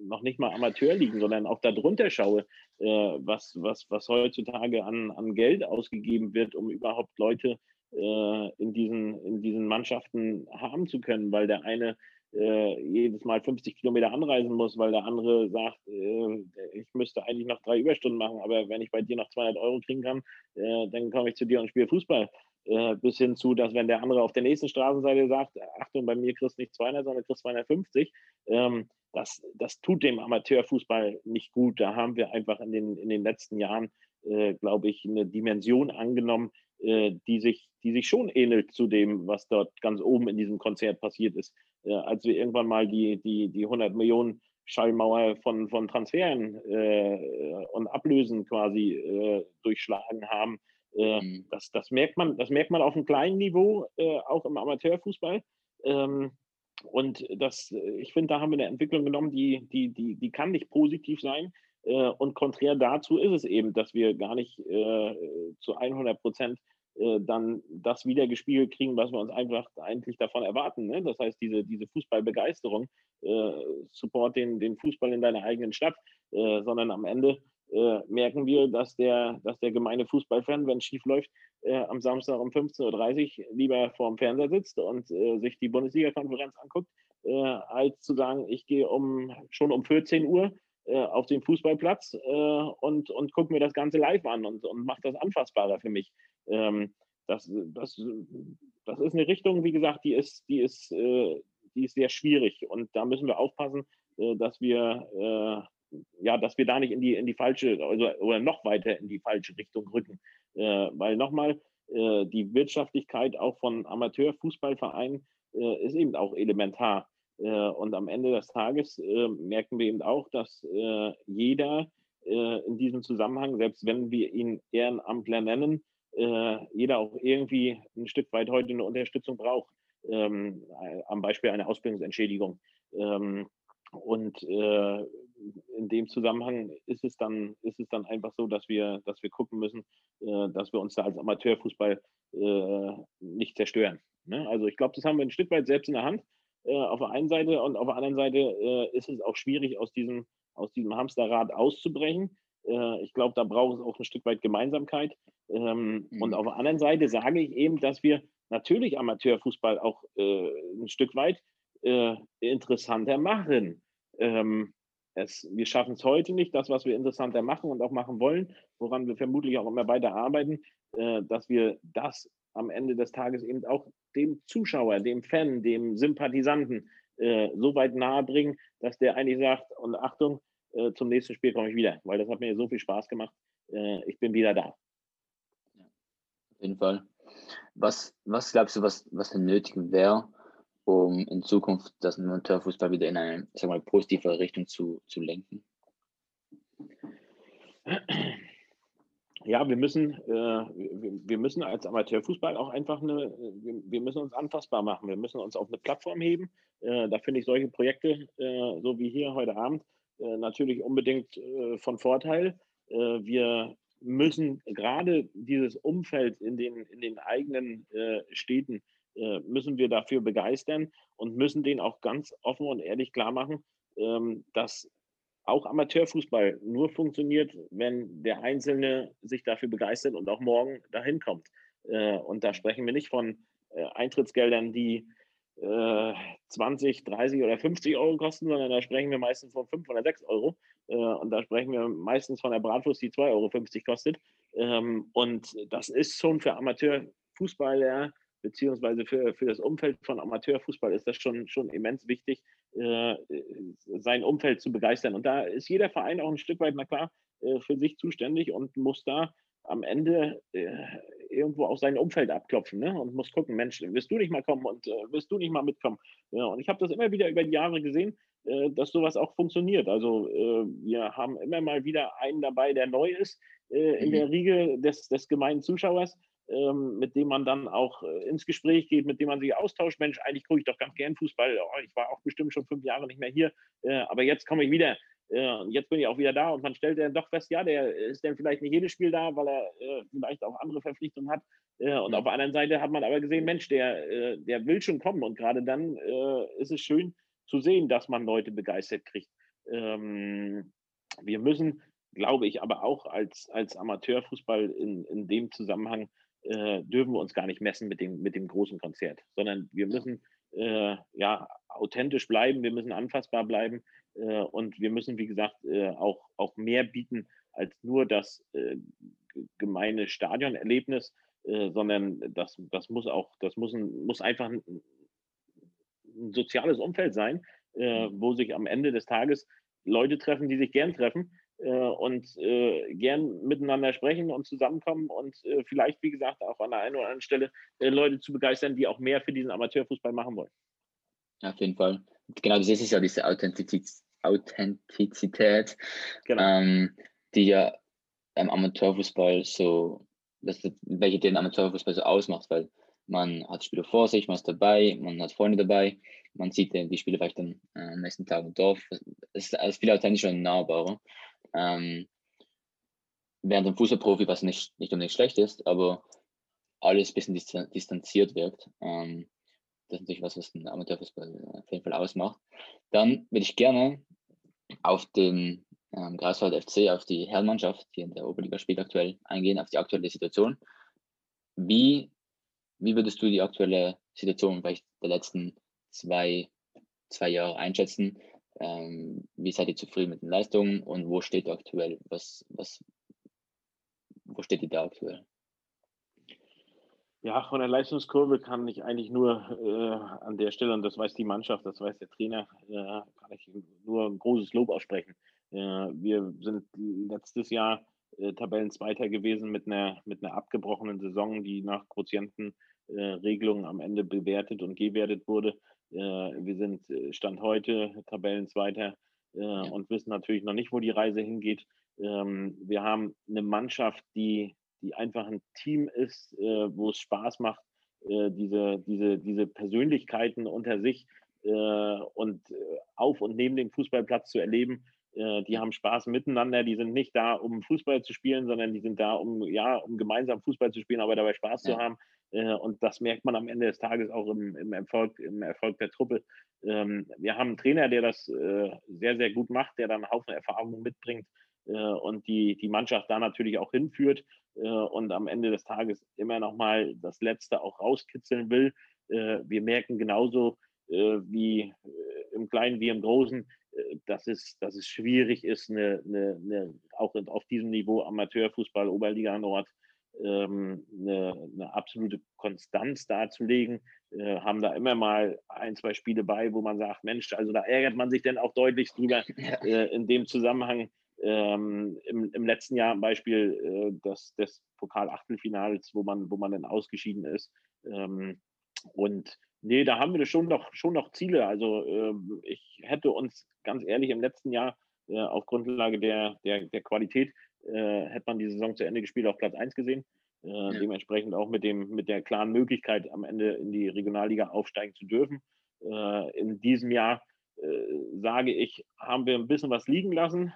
noch nicht mal Amateurligen, sondern auch darunter schaue, äh, was, was, was heutzutage an, an Geld ausgegeben wird, um überhaupt Leute äh, in, diesen, in diesen Mannschaften haben zu können, weil der eine äh, jedes Mal 50 Kilometer anreisen muss, weil der andere sagt, äh, ich müsste eigentlich noch drei Überstunden machen, aber wenn ich bei dir noch 200 Euro kriegen kann, äh, dann komme ich zu dir und spiele Fußball. Äh, bis hin zu, dass wenn der andere auf der nächsten Straßenseite sagt, Achtung, bei mir kriegst du nicht 200, sondern kriegst 250, ähm, das, das tut dem Amateurfußball nicht gut. Da haben wir einfach in den, in den letzten Jahren, äh, glaube ich, eine Dimension angenommen, äh, die, sich, die sich schon ähnelt zu dem, was dort ganz oben in diesem Konzert passiert ist. Äh, als wir irgendwann mal die, die, die 100 Millionen Schallmauer von, von Transferen äh, und Ablösen quasi äh, durchschlagen haben. Äh, mhm. das, das, merkt man, das merkt man auf einem kleinen Niveau, äh, auch im Amateurfußball. Ähm, und das, ich finde, da haben wir eine Entwicklung genommen, die, die, die, die kann nicht positiv sein. Äh, und konträr dazu ist es eben, dass wir gar nicht äh, zu 100 Prozent äh, dann das wiedergespiegelt kriegen, was wir uns einfach eigentlich davon erwarten. Ne? Das heißt, diese, diese Fußballbegeisterung, äh, support den, den Fußball in deiner eigenen Stadt, äh, sondern am Ende äh, merken wir, dass der, dass der gemeine Fußballfan, wenn es schief läuft, äh, am Samstag um 15.30 Uhr lieber vorm Fernseher sitzt und äh, sich die Bundesliga-Konferenz anguckt, als zu sagen, ich gehe um, schon um 14 Uhr auf den Fußballplatz und, und gucke mir das Ganze live an und, und mache das anfassbarer für mich. Ähm, das, das, das ist eine Richtung, wie gesagt, die ist, die ist, die ist sehr schwierig und da müssen wir aufpassen, dass wir ja, dass wir da nicht in die, in die falsche also, oder noch weiter in die falsche Richtung rücken. Äh, weil nochmal, äh, die Wirtschaftlichkeit auch von Amateurfußballvereinen äh, ist eben auch elementar. Äh, und am Ende des Tages äh, merken wir eben auch, dass äh, jeder in diesem Zusammenhang, selbst wenn wir ihn Ehrenamtler nennen, jeder auch irgendwie ein Stück weit heute eine Unterstützung braucht. Ähm, am Beispiel einer Ausbildungsentschädigung. Ähm, und äh, in dem Zusammenhang ist es dann, ist es dann einfach so, dass wir, dass wir gucken müssen, äh, dass wir uns da als Amateurfußball äh, nicht zerstören. Ne? Also ich glaube, das haben wir ein Stück weit selbst in der Hand äh, auf der einen Seite und auf der anderen Seite äh, ist es auch schwierig, aus diesem, aus diesem Hamsterrad auszubrechen. Äh, ich glaube, da braucht es auch ein Stück weit Gemeinsamkeit. Ähm, mhm. Und auf der anderen Seite sage ich eben, dass wir natürlich Amateurfußball auch ein Stück weit interessanter machen. Ähm, es, wir schaffen es heute nicht, das, was wir interessanter machen und auch machen wollen, woran wir vermutlich auch immer weiter arbeiten, äh, dass wir das am Ende des Tages eben auch dem Zuschauer, dem Fan, dem Sympathisanten äh, so weit nahe bringen, dass der eigentlich sagt, und Achtung, äh, zum nächsten Spiel komme ich wieder, weil das hat mir so viel Spaß gemacht. Äh, ich bin wieder da. Ja, auf jeden Fall. Was, was glaubst du, was, was nötig wäre, um in Zukunft das Amateurfußball wieder in eine sag mal, positive Richtung zu, zu lenken? Ja, wir müssen, äh, wir müssen als Amateurfußball auch einfach eine, wir, müssen uns anfassbar machen. Wir müssen uns auf eine Plattform heben. Äh, da finde ich solche Projekte, äh, so wie hier heute Abend, äh, natürlich unbedingt äh, von Vorteil. Äh, wir müssen gerade dieses Umfeld in den, in den eigenen Städten, müssen wir dafür begeistern und müssen den auch ganz offen und ehrlich klar machen, ähm, dass auch Amateurfußball nur funktioniert, wenn der Einzelne sich dafür begeistert und auch morgen dahin kommt. Und da sprechen wir nicht von Eintrittsgeldern, die 20, 30 oder 50 Euro kosten, sondern da sprechen wir meistens von 5 oder 6 Euro. Äh, und da sprechen wir meistens von der Bratwurst, die 2,50 Euro kostet. Ähm, und das ist schon für Amateurfußballer beziehungsweise für, für das Umfeld von Amateurfußball ist das schon, schon immens wichtig, äh, sein Umfeld zu begeistern. Und da ist jeder Verein auch ein Stück weit, na klar, äh, für sich zuständig und muss da am Ende äh, irgendwo auch sein Umfeld abklopfen ne? und muss gucken, Mensch, wirst du nicht mal kommen und äh, wirst du nicht mal mitkommen. Ja, und ich habe das immer wieder über die Jahre gesehen, äh, dass sowas auch funktioniert. Also äh, wir haben immer mal wieder einen dabei, der neu ist äh, in mhm. der Riege des, des gemeinen Zuschauers. Ähm, mit dem man dann auch äh, ins Gespräch geht, mit dem man sich austauscht. Mensch, eigentlich gucke ich doch ganz gern Fußball. Oh, ich war auch bestimmt schon fünf Jahre nicht mehr hier, aber jetzt komme ich wieder äh, jetzt bin ich auch wieder da und man stellt dann doch fest, ja, der ist dann vielleicht nicht jedes Spiel da, weil er äh, vielleicht auch andere Verpflichtungen hat. Äh, und auf der anderen Seite hat man aber gesehen, Mensch, der, äh, der will schon kommen. Und gerade dann äh, ist es schön zu sehen, dass man Leute begeistert kriegt. Ähm, wir müssen, glaube ich, aber auch als, als Amateurfußball in, in dem Zusammenhang äh, dürfen wir uns gar nicht messen mit dem, mit dem großen Konzert, sondern wir müssen ja authentisch bleiben, wir müssen anfassbar bleiben äh, und wir müssen, wie gesagt, äh, auch, auch mehr bieten als nur das äh, gemeine Stadionerlebnis, sondern das, das muss auch, das muss, ein, muss einfach ein, ein soziales Umfeld sein, wo sich am Ende des Tages Leute treffen, die sich gern treffen und gern miteinander sprechen und zusammenkommen und vielleicht, wie gesagt, auch an der einen oder anderen Stelle Leute zu begeistern, die auch mehr für diesen Amateurfußball machen wollen. Auf jeden Fall. Genau, das ist ja diese Authentizität, Authentizität, genau. ähm, die ja im Amateurfußball so, das, welche den Amateurfußball so ausmacht, weil man hat Spieler vor sich, man ist dabei, man hat Freunde dabei, man sieht die Spiele vielleicht dann äh, am nächsten Tag im Dorf. Es ist viel authentischer und nahbarer. Ähm, während ein Fußballprofi, was nicht, nicht unbedingt schlecht ist, aber alles ein bisschen distanziert wirkt. Ähm, das ist natürlich was, was den Amateurfußball auf jeden Fall ausmacht. Dann würde ich gerne auf den ähm, Greifswald FC, auf die Herrenmannschaft, die in der Oberliga spielt aktuell, eingehen, auf die aktuelle Situation. Wie, wie würdest du die aktuelle Situation vielleicht der letzten zwei, zwei Jahre einschätzen? Ähm, wie seid ihr zufrieden mit den Leistungen und wo steht ihr aktuell? Was, was, wo steht ihr da aktuell? Ja, von der Leistungskurve kann ich eigentlich nur äh, an der Stelle, und das weiß die Mannschaft, das weiß der Trainer, äh, kann ich nur ein großes Lob aussprechen. Äh, wir sind letztes Jahr äh, Tabellenzweiter gewesen mit einer, mit einer abgebrochenen Saison, die nach Quotientenregelungen am Ende bewertet und gewertet wurde. Äh, wir sind äh, Stand heute Tabellenzweiter äh, und wissen natürlich noch nicht, wo die Reise hingeht. Ähm, wir haben eine Mannschaft, die die einfach ein Team ist, wo es Spaß macht, diese, diese, diese Persönlichkeiten unter sich und auf und neben dem Fußballplatz zu erleben. Die haben Spaß miteinander, die sind nicht da, um Fußball zu spielen, sondern die sind da, um, ja, um gemeinsam Fußball zu spielen, aber dabei Spaß ja. zu haben. Äh, und das merkt man am Ende des Tages auch im, im Erfolg, im Erfolg der Truppe. Ähm, wir haben einen Trainer, der das sehr, sehr gut macht, der dann einen Haufen Erfahrungen mitbringt und die, die Mannschaft da natürlich auch hinführt äh, und am Ende des Tages immer noch mal das Letzte auch rauskitzeln will. Äh, wir merken genauso äh, wie im Kleinen wie im Großen, dass es, dass es schwierig ist, eine, eine, eine, auch auf diesem Niveau Amateurfußball, Oberliga Nord, ähm, eine, eine, absolute Konstanz darzulegen. äh, haben da immer mal ein, zwei Spiele bei, wo man sagt, Mensch, also da ärgert man sich dann auch deutlich drüber (laughs) äh, in dem Zusammenhang. Ähm, im, im, letzten Jahr ein Beispiel äh, des, des Pokal-Achtelfinals, wo man, wo man dann ausgeschieden ist. Ähm, und nee, da haben wir schon noch, schon noch Ziele. Also äh, ich hätte uns ganz ehrlich im letzten Jahr äh, auf Grundlage der, der, der Qualität, äh, hätte man die Saison zu Ende gespielt auf Platz 1 gesehen. Äh, ja. Dementsprechend auch mit, dem, mit der klaren Möglichkeit, am Ende in die Regionalliga aufsteigen zu dürfen. Äh, in diesem Jahr äh, sage ich, haben wir ein bisschen was liegen lassen,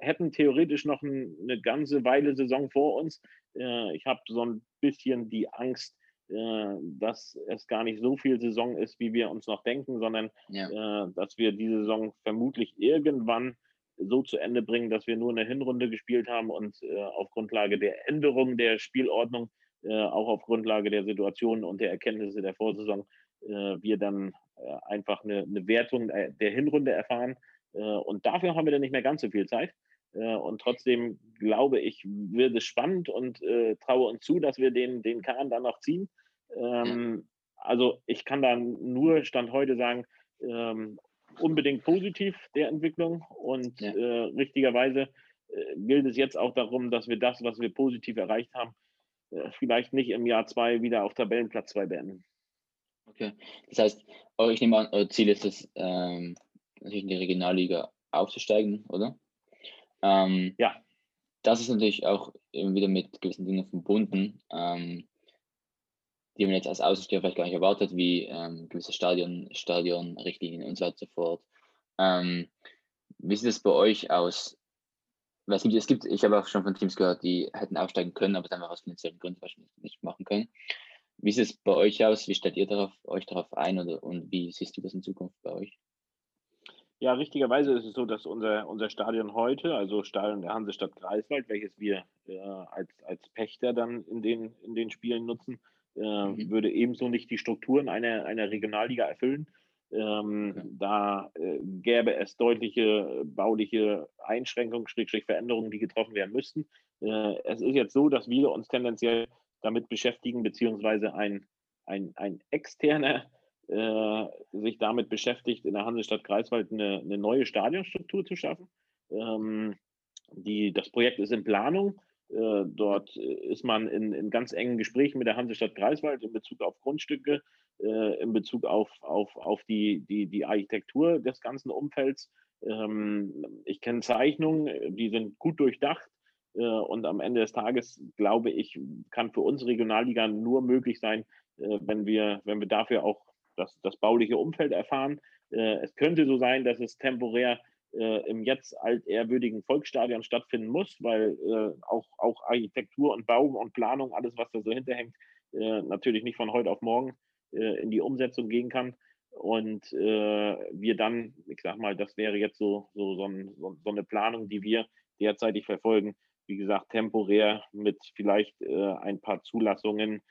hätten theoretisch noch ein, eine ganze Weile Saison vor uns. ich habe so ein bisschen die Angst, dass es gar nicht so viel Saison ist, wie wir uns noch denken, sondern ja. dass wir diese Saison vermutlich irgendwann so zu Ende bringen, dass wir nur eine Hinrunde gespielt haben und äh, auf Grundlage der Änderung der Spielordnung, äh, auch auf Grundlage der Situation und der Erkenntnisse der Vorsaison, äh, wir dann äh, einfach eine, eine, Wertung der Hinrunde erfahren. Äh, und dafür haben wir dann nicht mehr ganz so viel Zeit. Äh, und trotzdem glaube ich, wird es spannend und traue uns zu, dass wir den, den Kahn dann noch ziehen. Ähm, also ich kann da nur Stand heute sagen, ähm, unbedingt positiv, der Entwicklung. Und ja. äh, richtigerweise äh, gilt es jetzt auch darum, dass wir das, was wir positiv erreicht haben, äh, vielleicht nicht im Jahr zwei wieder auf Tabellenplatz zwei beenden. Okay. Das heißt, ich nehme an, euer Ziel ist es, ähm, natürlich in die Regionalliga aufzusteigen, oder? Ähm, ja. Das ist natürlich auch wieder mit gewissen Dingen verbunden. Ähm, die man jetzt als Außenstehender vielleicht gar nicht erwartet, wie ähm, gewisse Stadion, Stadionrichtlinien und so weiter und so fort. Ähm, wie sieht es bei euch aus? Es gibt, es gibt, ich habe auch schon von Teams gehört, die hätten aufsteigen können, aber dann aus finanziellen Gründen wahrscheinlich nicht machen können. Wie sieht es bei euch aus? Wie stellt ihr darauf, euch darauf ein oder, und wie siehst du das in Zukunft bei euch? Ja, richtigerweise ist es so, dass unser, unser Stadion heute, also Stadion der Hansestadt Greifswald, welches wir äh, als, als Pächter dann in den, in den Spielen nutzen, äh, mhm. würde ebenso nicht die Strukturen einer, einer Regionalliga erfüllen. Ähm, okay. Da äh, gäbe es deutliche bauliche Einschränkungen, Schrägstrich Veränderungen, die getroffen werden müssten. Äh, es ist jetzt so, dass wir uns tendenziell damit beschäftigen, beziehungsweise ein, ein, ein externer äh, sich damit beschäftigt, in der Hansestadt Greifswald eine, eine neue Stadionstruktur zu schaffen. Ähm, die, das Projekt ist in Planung. Äh, dort äh, ist man in, in, ganz engen Gesprächen mit der Hansestadt Greifswald in Bezug auf Grundstücke, äh, in Bezug auf, auf, auf die, die, die Architektur des ganzen Umfelds. Ähm, ich kenne Zeichnungen, die sind gut durchdacht. und am Ende des Tages, glaube ich, kann für uns Regionalliga nur möglich sein, wenn, wir, wenn wir dafür auch das, das bauliche Umfeld erfahren. es könnte so sein, dass es temporär äh, im jetzt altehrwürdigen Volksstadion stattfinden muss, weil äh, auch, auch Architektur und Bau und Planung, alles, was da so hinterhängt, äh, natürlich nicht von heute auf morgen äh, in die Umsetzung gehen kann. Und äh, wir dann, ich sag mal, das wäre jetzt so, so, so, ein, so, eine Planung, die wir derzeitig verfolgen. Wie gesagt, temporär mit vielleicht äh, ein paar Zulassungen,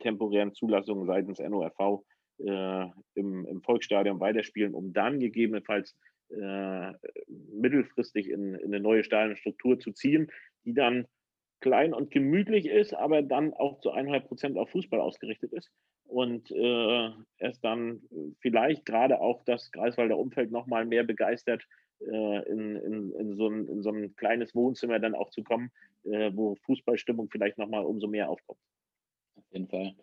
temporären Zulassungen seitens NORV im, im Volksstadion weiterspielen, um dann gegebenenfalls äh, mittelfristig in, in, eine neue Stadionstruktur zu ziehen, die dann klein und gemütlich ist, aber dann auch zu 100 Prozent auf Fußball ausgerichtet ist und äh, es dann vielleicht gerade auch das Greifswalder Umfeld nochmal mehr begeistert, äh, in, in, in, so ein, in, so ein, kleines Wohnzimmer dann auch zu kommen, äh, wo Fußballstimmung vielleicht nochmal umso mehr aufkommt. Auf jeden Fall.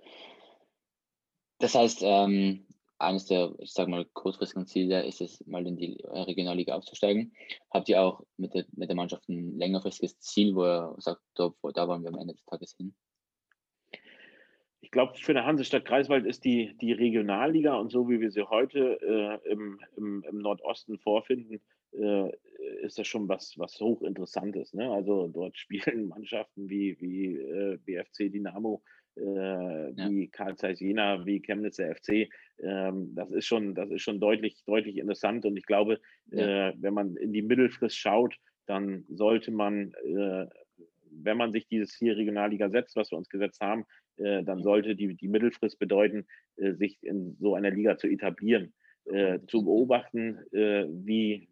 Das heißt, ähm, eines der, ich sage mal, kurzfristigen Ziele ist es, mal in die Regionalliga aufzusteigen. Habt ihr auch mit der, mit der Mannschaft ein längerfristiges Ziel, wo ihr sagt, da, da wollen wir am Ende des Tages hin? Ich glaube, für eine Hansestadt Greifswald ist die, die Regionalliga und so wie wir sie heute äh, im, im, im, Nordosten vorfinden, äh, ist das schon was, was hochinteressantes. Ne? Also dort spielen (laughs) Mannschaften wie, wie äh, BFC Dynamo, äh, wie ja. Karl Zeiss Jena, wie Chemnitzer FC. Ähm, das ist schon, das ist schon deutlich, deutlich interessant. Und ich glaube, ja. äh, wenn man in die Mittelfrist schaut, dann sollte man, äh, wenn man sich dieses hier Regionalliga setzt, was wir uns gesetzt haben, äh, dann sollte die, die Mittelfrist bedeuten, äh, sich in so einer Liga zu etablieren. Äh, zu beobachten, wie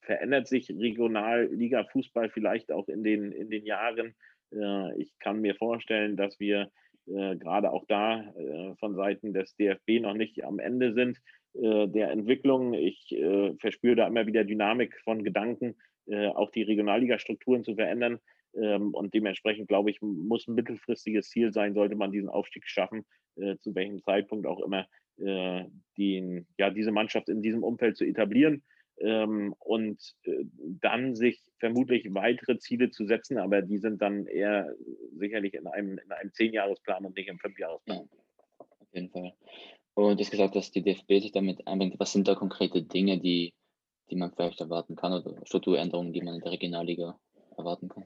verändert sich Regionalliga Fußball vielleicht auch in den, in den Jahren. ich kann mir vorstellen, dass wir äh, gerade auch da äh, von Seiten des DFB noch nicht am Ende sind äh, der Entwicklung. Ich äh, verspüre da immer wieder Dynamik von Gedanken, äh, auch die Regionalliga-Strukturen zu verändern. Ähm, und dementsprechend, glaube ich, muss ein mittelfristiges Ziel sein, sollte man diesen Aufstieg schaffen, zu welchem Zeitpunkt auch immer, den, ja, diese Mannschaft in diesem Umfeld zu etablieren ähm, und äh, dann sich vermutlich weitere Ziele zu setzen, aber die sind dann eher sicherlich in einem, in einem Zehnjahresplan und nicht im Fünfjahresplan. Auf jeden Fall. Und du hast gesagt, dass die DFB sich damit einbringt. Was sind da konkrete Dinge, die, die man vielleicht erwarten kann oder Strukturänderungen, die man in der Regionalliga erwarten kann?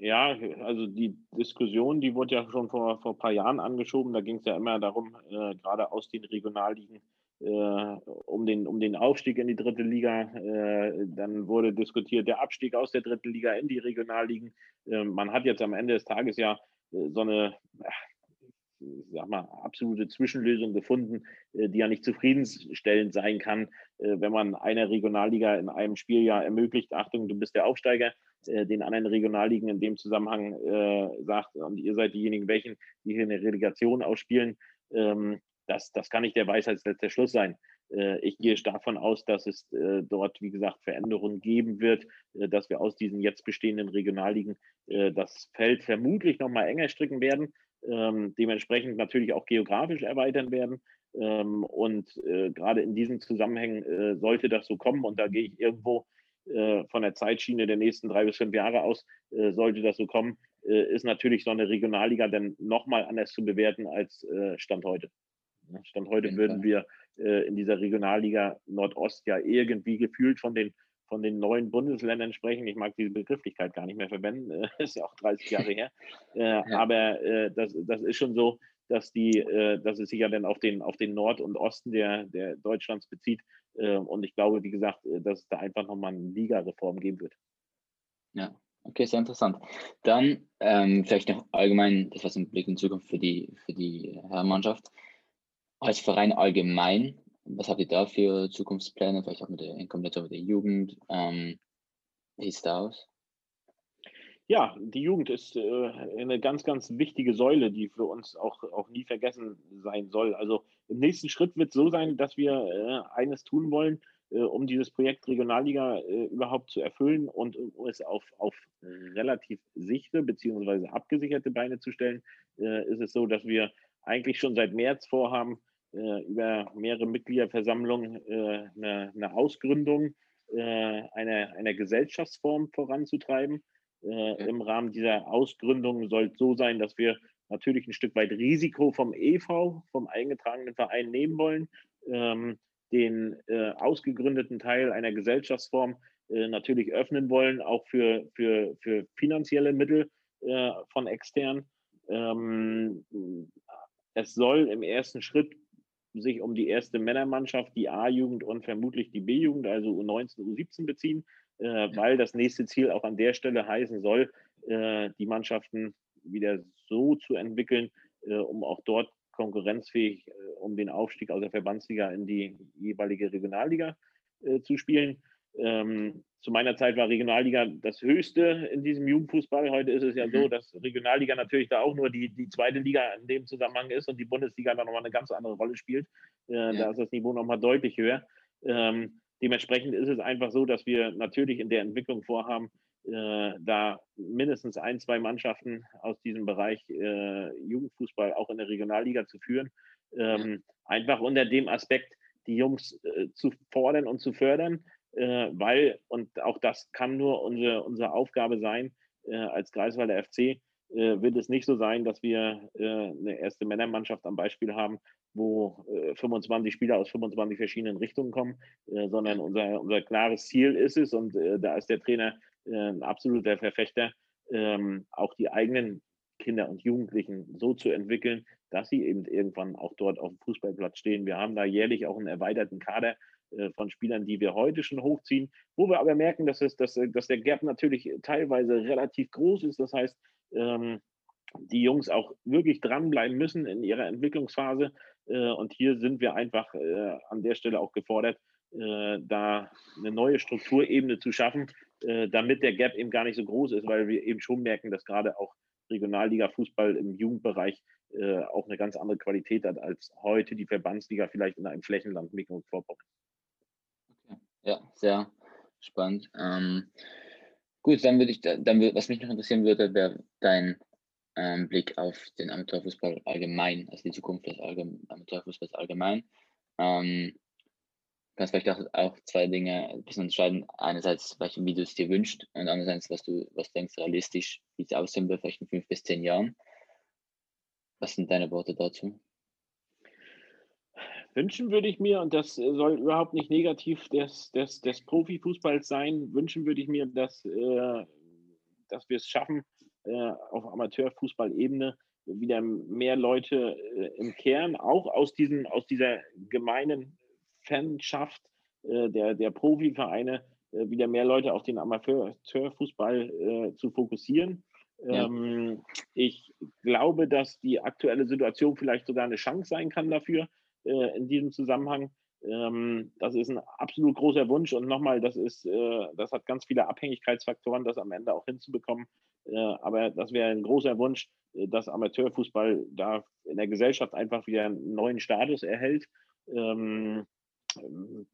Ja, also die Diskussion, die wurde ja schon vor, vor ein paar Jahren angeschoben. Da ging es ja immer darum, äh, gerade aus den Regionalligen um, den, um den Aufstieg in die dritte Liga. Äh, dann wurde diskutiert der Abstieg aus der dritten Liga in die Regionalligen. Äh, man hat jetzt am Ende des Tages ja äh, so eine, sag mal, absolute Zwischenlösung gefunden, äh, die ja nicht zufriedenstellend sein kann, äh, wenn man einer Regionalliga in einem Spieljahr ermöglicht, Achtung, du bist der Aufsteiger, den anderen Regionalligen in dem Zusammenhang sagt, und ihr seid diejenigen, welchen, die hier eine Relegation ausspielen. Das, das kann nicht der Weisheitsletzter Schluss sein. Äh, ich gehe davon aus, dass es äh, dort, wie gesagt, Veränderungen geben wird, äh, dass wir aus diesen jetzt bestehenden Regionalligen das Feld vermutlich nochmal enger stricken werden, ähm, dementsprechend natürlich auch geografisch erweitern werden. Ähm, und gerade in diesen Zusammenhängen sollte das so kommen, und da gehe ich irgendwo von der Zeitschiene der nächsten drei bis fünf Jahre aus, sollte das so kommen, ist natürlich so eine Regionalliga dann nochmal anders zu bewerten als Stand heute. Ne? Stand heute würden wir äh, in dieser Regionalliga Nordost ja irgendwie gefühlt von den von den neuen Bundesländern sprechen. Ich mag diese Begrifflichkeit gar nicht mehr verwenden. Äh, (laughs) ist ja auch 30 Jahre her. Äh, ja. Aber äh, das, das ist schon so, dass die, äh, dass es sich ja dann auf den, auf den Nord- und Osten der, der Deutschlands bezieht. Äh, und ich glaube, wie gesagt, dass es da einfach nochmal eine Ligareform geben wird. Ja, okay, sehr interessant. Dann ähm, vielleicht noch allgemein das, was im Blick in Zukunft für die, für die Herrenmannschaft als Verein allgemein, was habt ihr da für Zukunftspläne, vielleicht auch mit der komplett mit der Jugend? Ähm, wie sieht es da aus? Ja, die Jugend ist äh, eine ganz, ganz wichtige Säule, die für uns auch, auch nie vergessen sein soll. Also im nächsten Schritt wird es so sein, dass wir äh, eines tun wollen, äh, um dieses Projekt Regionalliga äh, überhaupt zu erfüllen und um es auf, auf relativ sichere bzw. abgesicherte Beine zu stellen, äh, ist es so, dass wir eigentlich schon seit März vorhaben, äh, über mehrere Mitgliederversammlungen äh, eine, eine, Ausgründung äh, einer, einer Gesellschaftsform voranzutreiben. Äh, Im Rahmen dieser Ausgründung soll es so sein, dass wir natürlich ein Stück weit Risiko vom EV, vom eingetragenen Verein nehmen wollen, ähm, den äh, ausgegründeten Teil einer Gesellschaftsform äh, natürlich öffnen wollen, auch für, für, für finanzielle Mittel von extern. Ähm, es soll im ersten Schritt sich um die erste Männermannschaft, die A-Jugend und vermutlich die B-Jugend, also U19, U17 beziehen, äh, weil das nächste Ziel auch an der Stelle heißen soll, äh, die Mannschaften wieder so zu entwickeln, äh, um auch dort konkurrenzfähig äh, um den Aufstieg aus der Verbandsliga in die jeweilige Regionalliga äh, zu spielen. Ähm, zu meiner Zeit war Regionalliga das Höchste in diesem Jugendfußball. Heute ist es ja so, mhm. dass Regionalliga natürlich da auch nur die, die zweite Liga in dem Zusammenhang ist und die Bundesliga da nochmal eine ganz andere Rolle spielt. Äh, ja. Da ist das Niveau nochmal deutlich höher. Ähm, dementsprechend ist es einfach so, dass wir natürlich in der Entwicklung vorhaben, äh, da mindestens ein, zwei Mannschaften aus diesem Bereich äh, Jugendfußball auch in der Regionalliga zu führen. Ähm, einfach unter dem Aspekt, die Jungs äh, zu fordern und zu fördern äh, weil, und auch das kann nur unsere, unsere Aufgabe sein, äh, als Greifswalder FC, äh, wird es nicht so sein, dass wir äh, eine erste Männermannschaft am Beispiel haben, wo 25 äh, Spieler aus 25 verschiedenen Richtungen kommen, sondern unser, unser klares Ziel ist es, und da ist der Trainer ein absoluter Verfechter, ähm, auch die eigenen Kinder und Jugendlichen so zu entwickeln, dass sie eben irgendwann auch dort auf dem Fußballplatz stehen. Wir haben da jährlich auch einen erweiterten Kader von Spielern, die wir heute schon hochziehen, wo wir aber merken, dass, es, dass, äh, dass der Gap natürlich teilweise relativ groß ist. Das heißt, ähm, die Jungs auch wirklich dranbleiben müssen in ihrer Entwicklungsphase. Äh, und hier sind wir einfach äh, an der Stelle auch gefordert, äh, da eine neue Strukturebene zu schaffen, äh, damit der Gap eben gar nicht so groß ist, weil wir eben schon merken, dass gerade auch Regionalliga-Fußball im Jugendbereich äh, auch eine ganz andere Qualität hat, als heute die Verbandsliga vielleicht in einem Flächenland Mecklenburg-Vorpommern. Ja, sehr spannend. Ähm, gut, dann würde ich, dann, was mich noch interessieren würde, wäre dein ähm, Blick auf den Amateurfußball allgemein, also die Zukunft des Allgeme Amateurfußballs allgemein. Ähm, kannst vielleicht auch, auch zwei Dinge ein bisschen entscheiden. Einerseits, wie du es dir wünschst und andererseits, was du, was denkst realistisch, wie es aussehen wird, vielleicht in fünf bis zehn Jahren. Was sind deine Worte dazu? Wünschen würde ich mir, und das soll überhaupt nicht negativ des, des, des Profifußballs sein, wünschen würde ich mir, dass, äh, dass wir es schaffen, äh, auf Amateurfußballebene wieder mehr Leute äh, im Kern, auch aus, diesem, aus dieser gemeinen Fanschaft äh, der, der Profivereine, äh, wieder mehr Leute auf den Amateurfußball äh, zu fokussieren. Ja. Ähm, ich glaube, dass die aktuelle Situation vielleicht sogar eine Chance sein kann dafür äh, in diesem Zusammenhang. Ähm, das ist ein absolut großer Wunsch und nochmal, das ist, äh, das hat ganz viele Abhängigkeitsfaktoren, das am Ende auch hinzubekommen. Äh, aber das wäre ein großer Wunsch, äh, dass Amateurfußball da in der Gesellschaft einfach wieder einen neuen Status erhält. Ähm,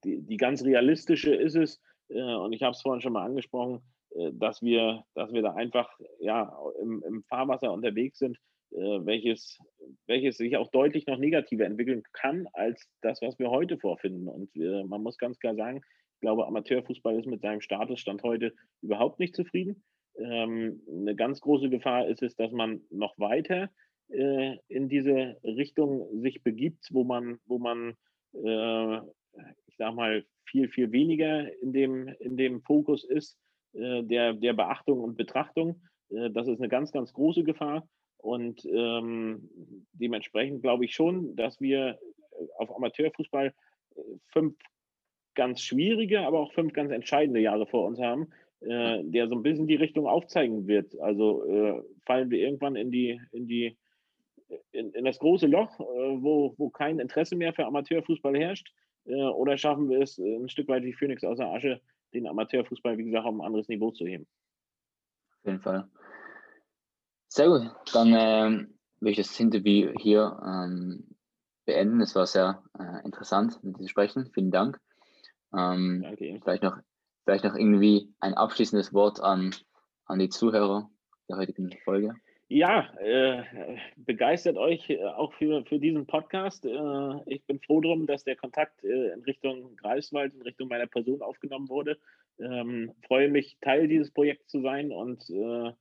die, die ganz realistische ist es, äh, und ich habe es vorhin schon mal angesprochen, äh, dass wir, dass wir da einfach ja, im, im Fahrwasser unterwegs sind, welches, welches sich auch deutlich noch negativer entwickeln kann als das, was wir heute vorfinden. Und wir, man muss ganz klar sagen, ich glaube, Amateurfußball ist mit seinem Statusstand heute überhaupt nicht zufrieden. Ähm, eine ganz große Gefahr ist es, dass man noch weiter äh, in diese Richtung sich begibt, wo man, wo man äh, ich sag mal, viel, viel weniger in dem, in dem Fokus ist äh, der, der Beachtung und Betrachtung. Äh, das ist eine ganz, ganz große Gefahr. Und ähm, dementsprechend glaube ich schon, dass wir auf Amateurfußball äh, fünf ganz schwierige, aber auch fünf ganz entscheidende Jahre vor uns haben, äh, der so ein bisschen die Richtung aufzeigen wird. Also äh, fallen wir irgendwann in die, in die, in, in das große Loch, äh, wo, wo kein Interesse mehr für Amateurfußball herrscht, äh, oder schaffen wir es ein Stück weit wie Phoenix aus der Asche, den Amateurfußball, wie gesagt, auf ein anderes Niveau zu heben. Auf jeden Fall. Sehr gut, dann ähm, will ich das Interview hier ähm, beenden. Es war sehr äh, interessant, mit dir zu sprechen. Vielen Dank. Ähm, Danke. Vielleicht noch, vielleicht noch irgendwie ein abschließendes Wort an, an die Zuhörer der heutigen Folge. Ja, äh, begeistert euch äh, auch für, für diesen Podcast. Äh, ich bin froh drum, dass der Kontakt äh, in Richtung Greifswald, in Richtung meiner Person aufgenommen wurde. Ähm, freue mich, Teil dieses Projekts zu sein und äh,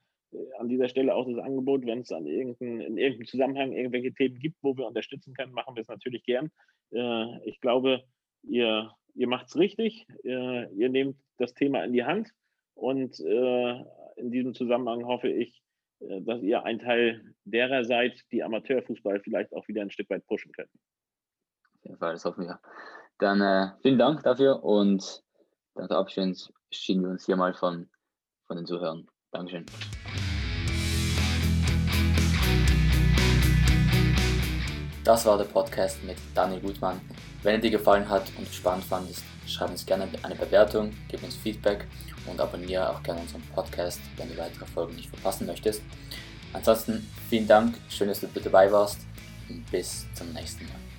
an dieser Stelle auch das Angebot, wenn es an irgendein, in irgendeinem Zusammenhang irgendwelche Themen gibt, wo wir unterstützen können, machen wir es natürlich gern. Äh, ich glaube, ihr, ihr macht es richtig, ihr nehmt das Thema in die Hand und in diesem Zusammenhang hoffe ich, äh, dass ihr ein Teil derer seid, die Amateurfußball vielleicht auch wieder ein Stück weit pushen können. Auf jeden Fall, das hoffen wir. Dann äh, vielen Dank dafür und dann verabschieden wir uns hier mal von, von den Zuhörern. Dankeschön. Das war der Podcast mit Daniel Gutmann. Wenn er dir gefallen hat und spannend fandest, schreib uns gerne eine Bewertung, gib uns Feedback und abonniere auch gerne unseren Podcast, wenn du weitere Folgen nicht verpassen möchtest. Ansonsten vielen Dank, schön, dass du dabei warst und bis zum nächsten Mal.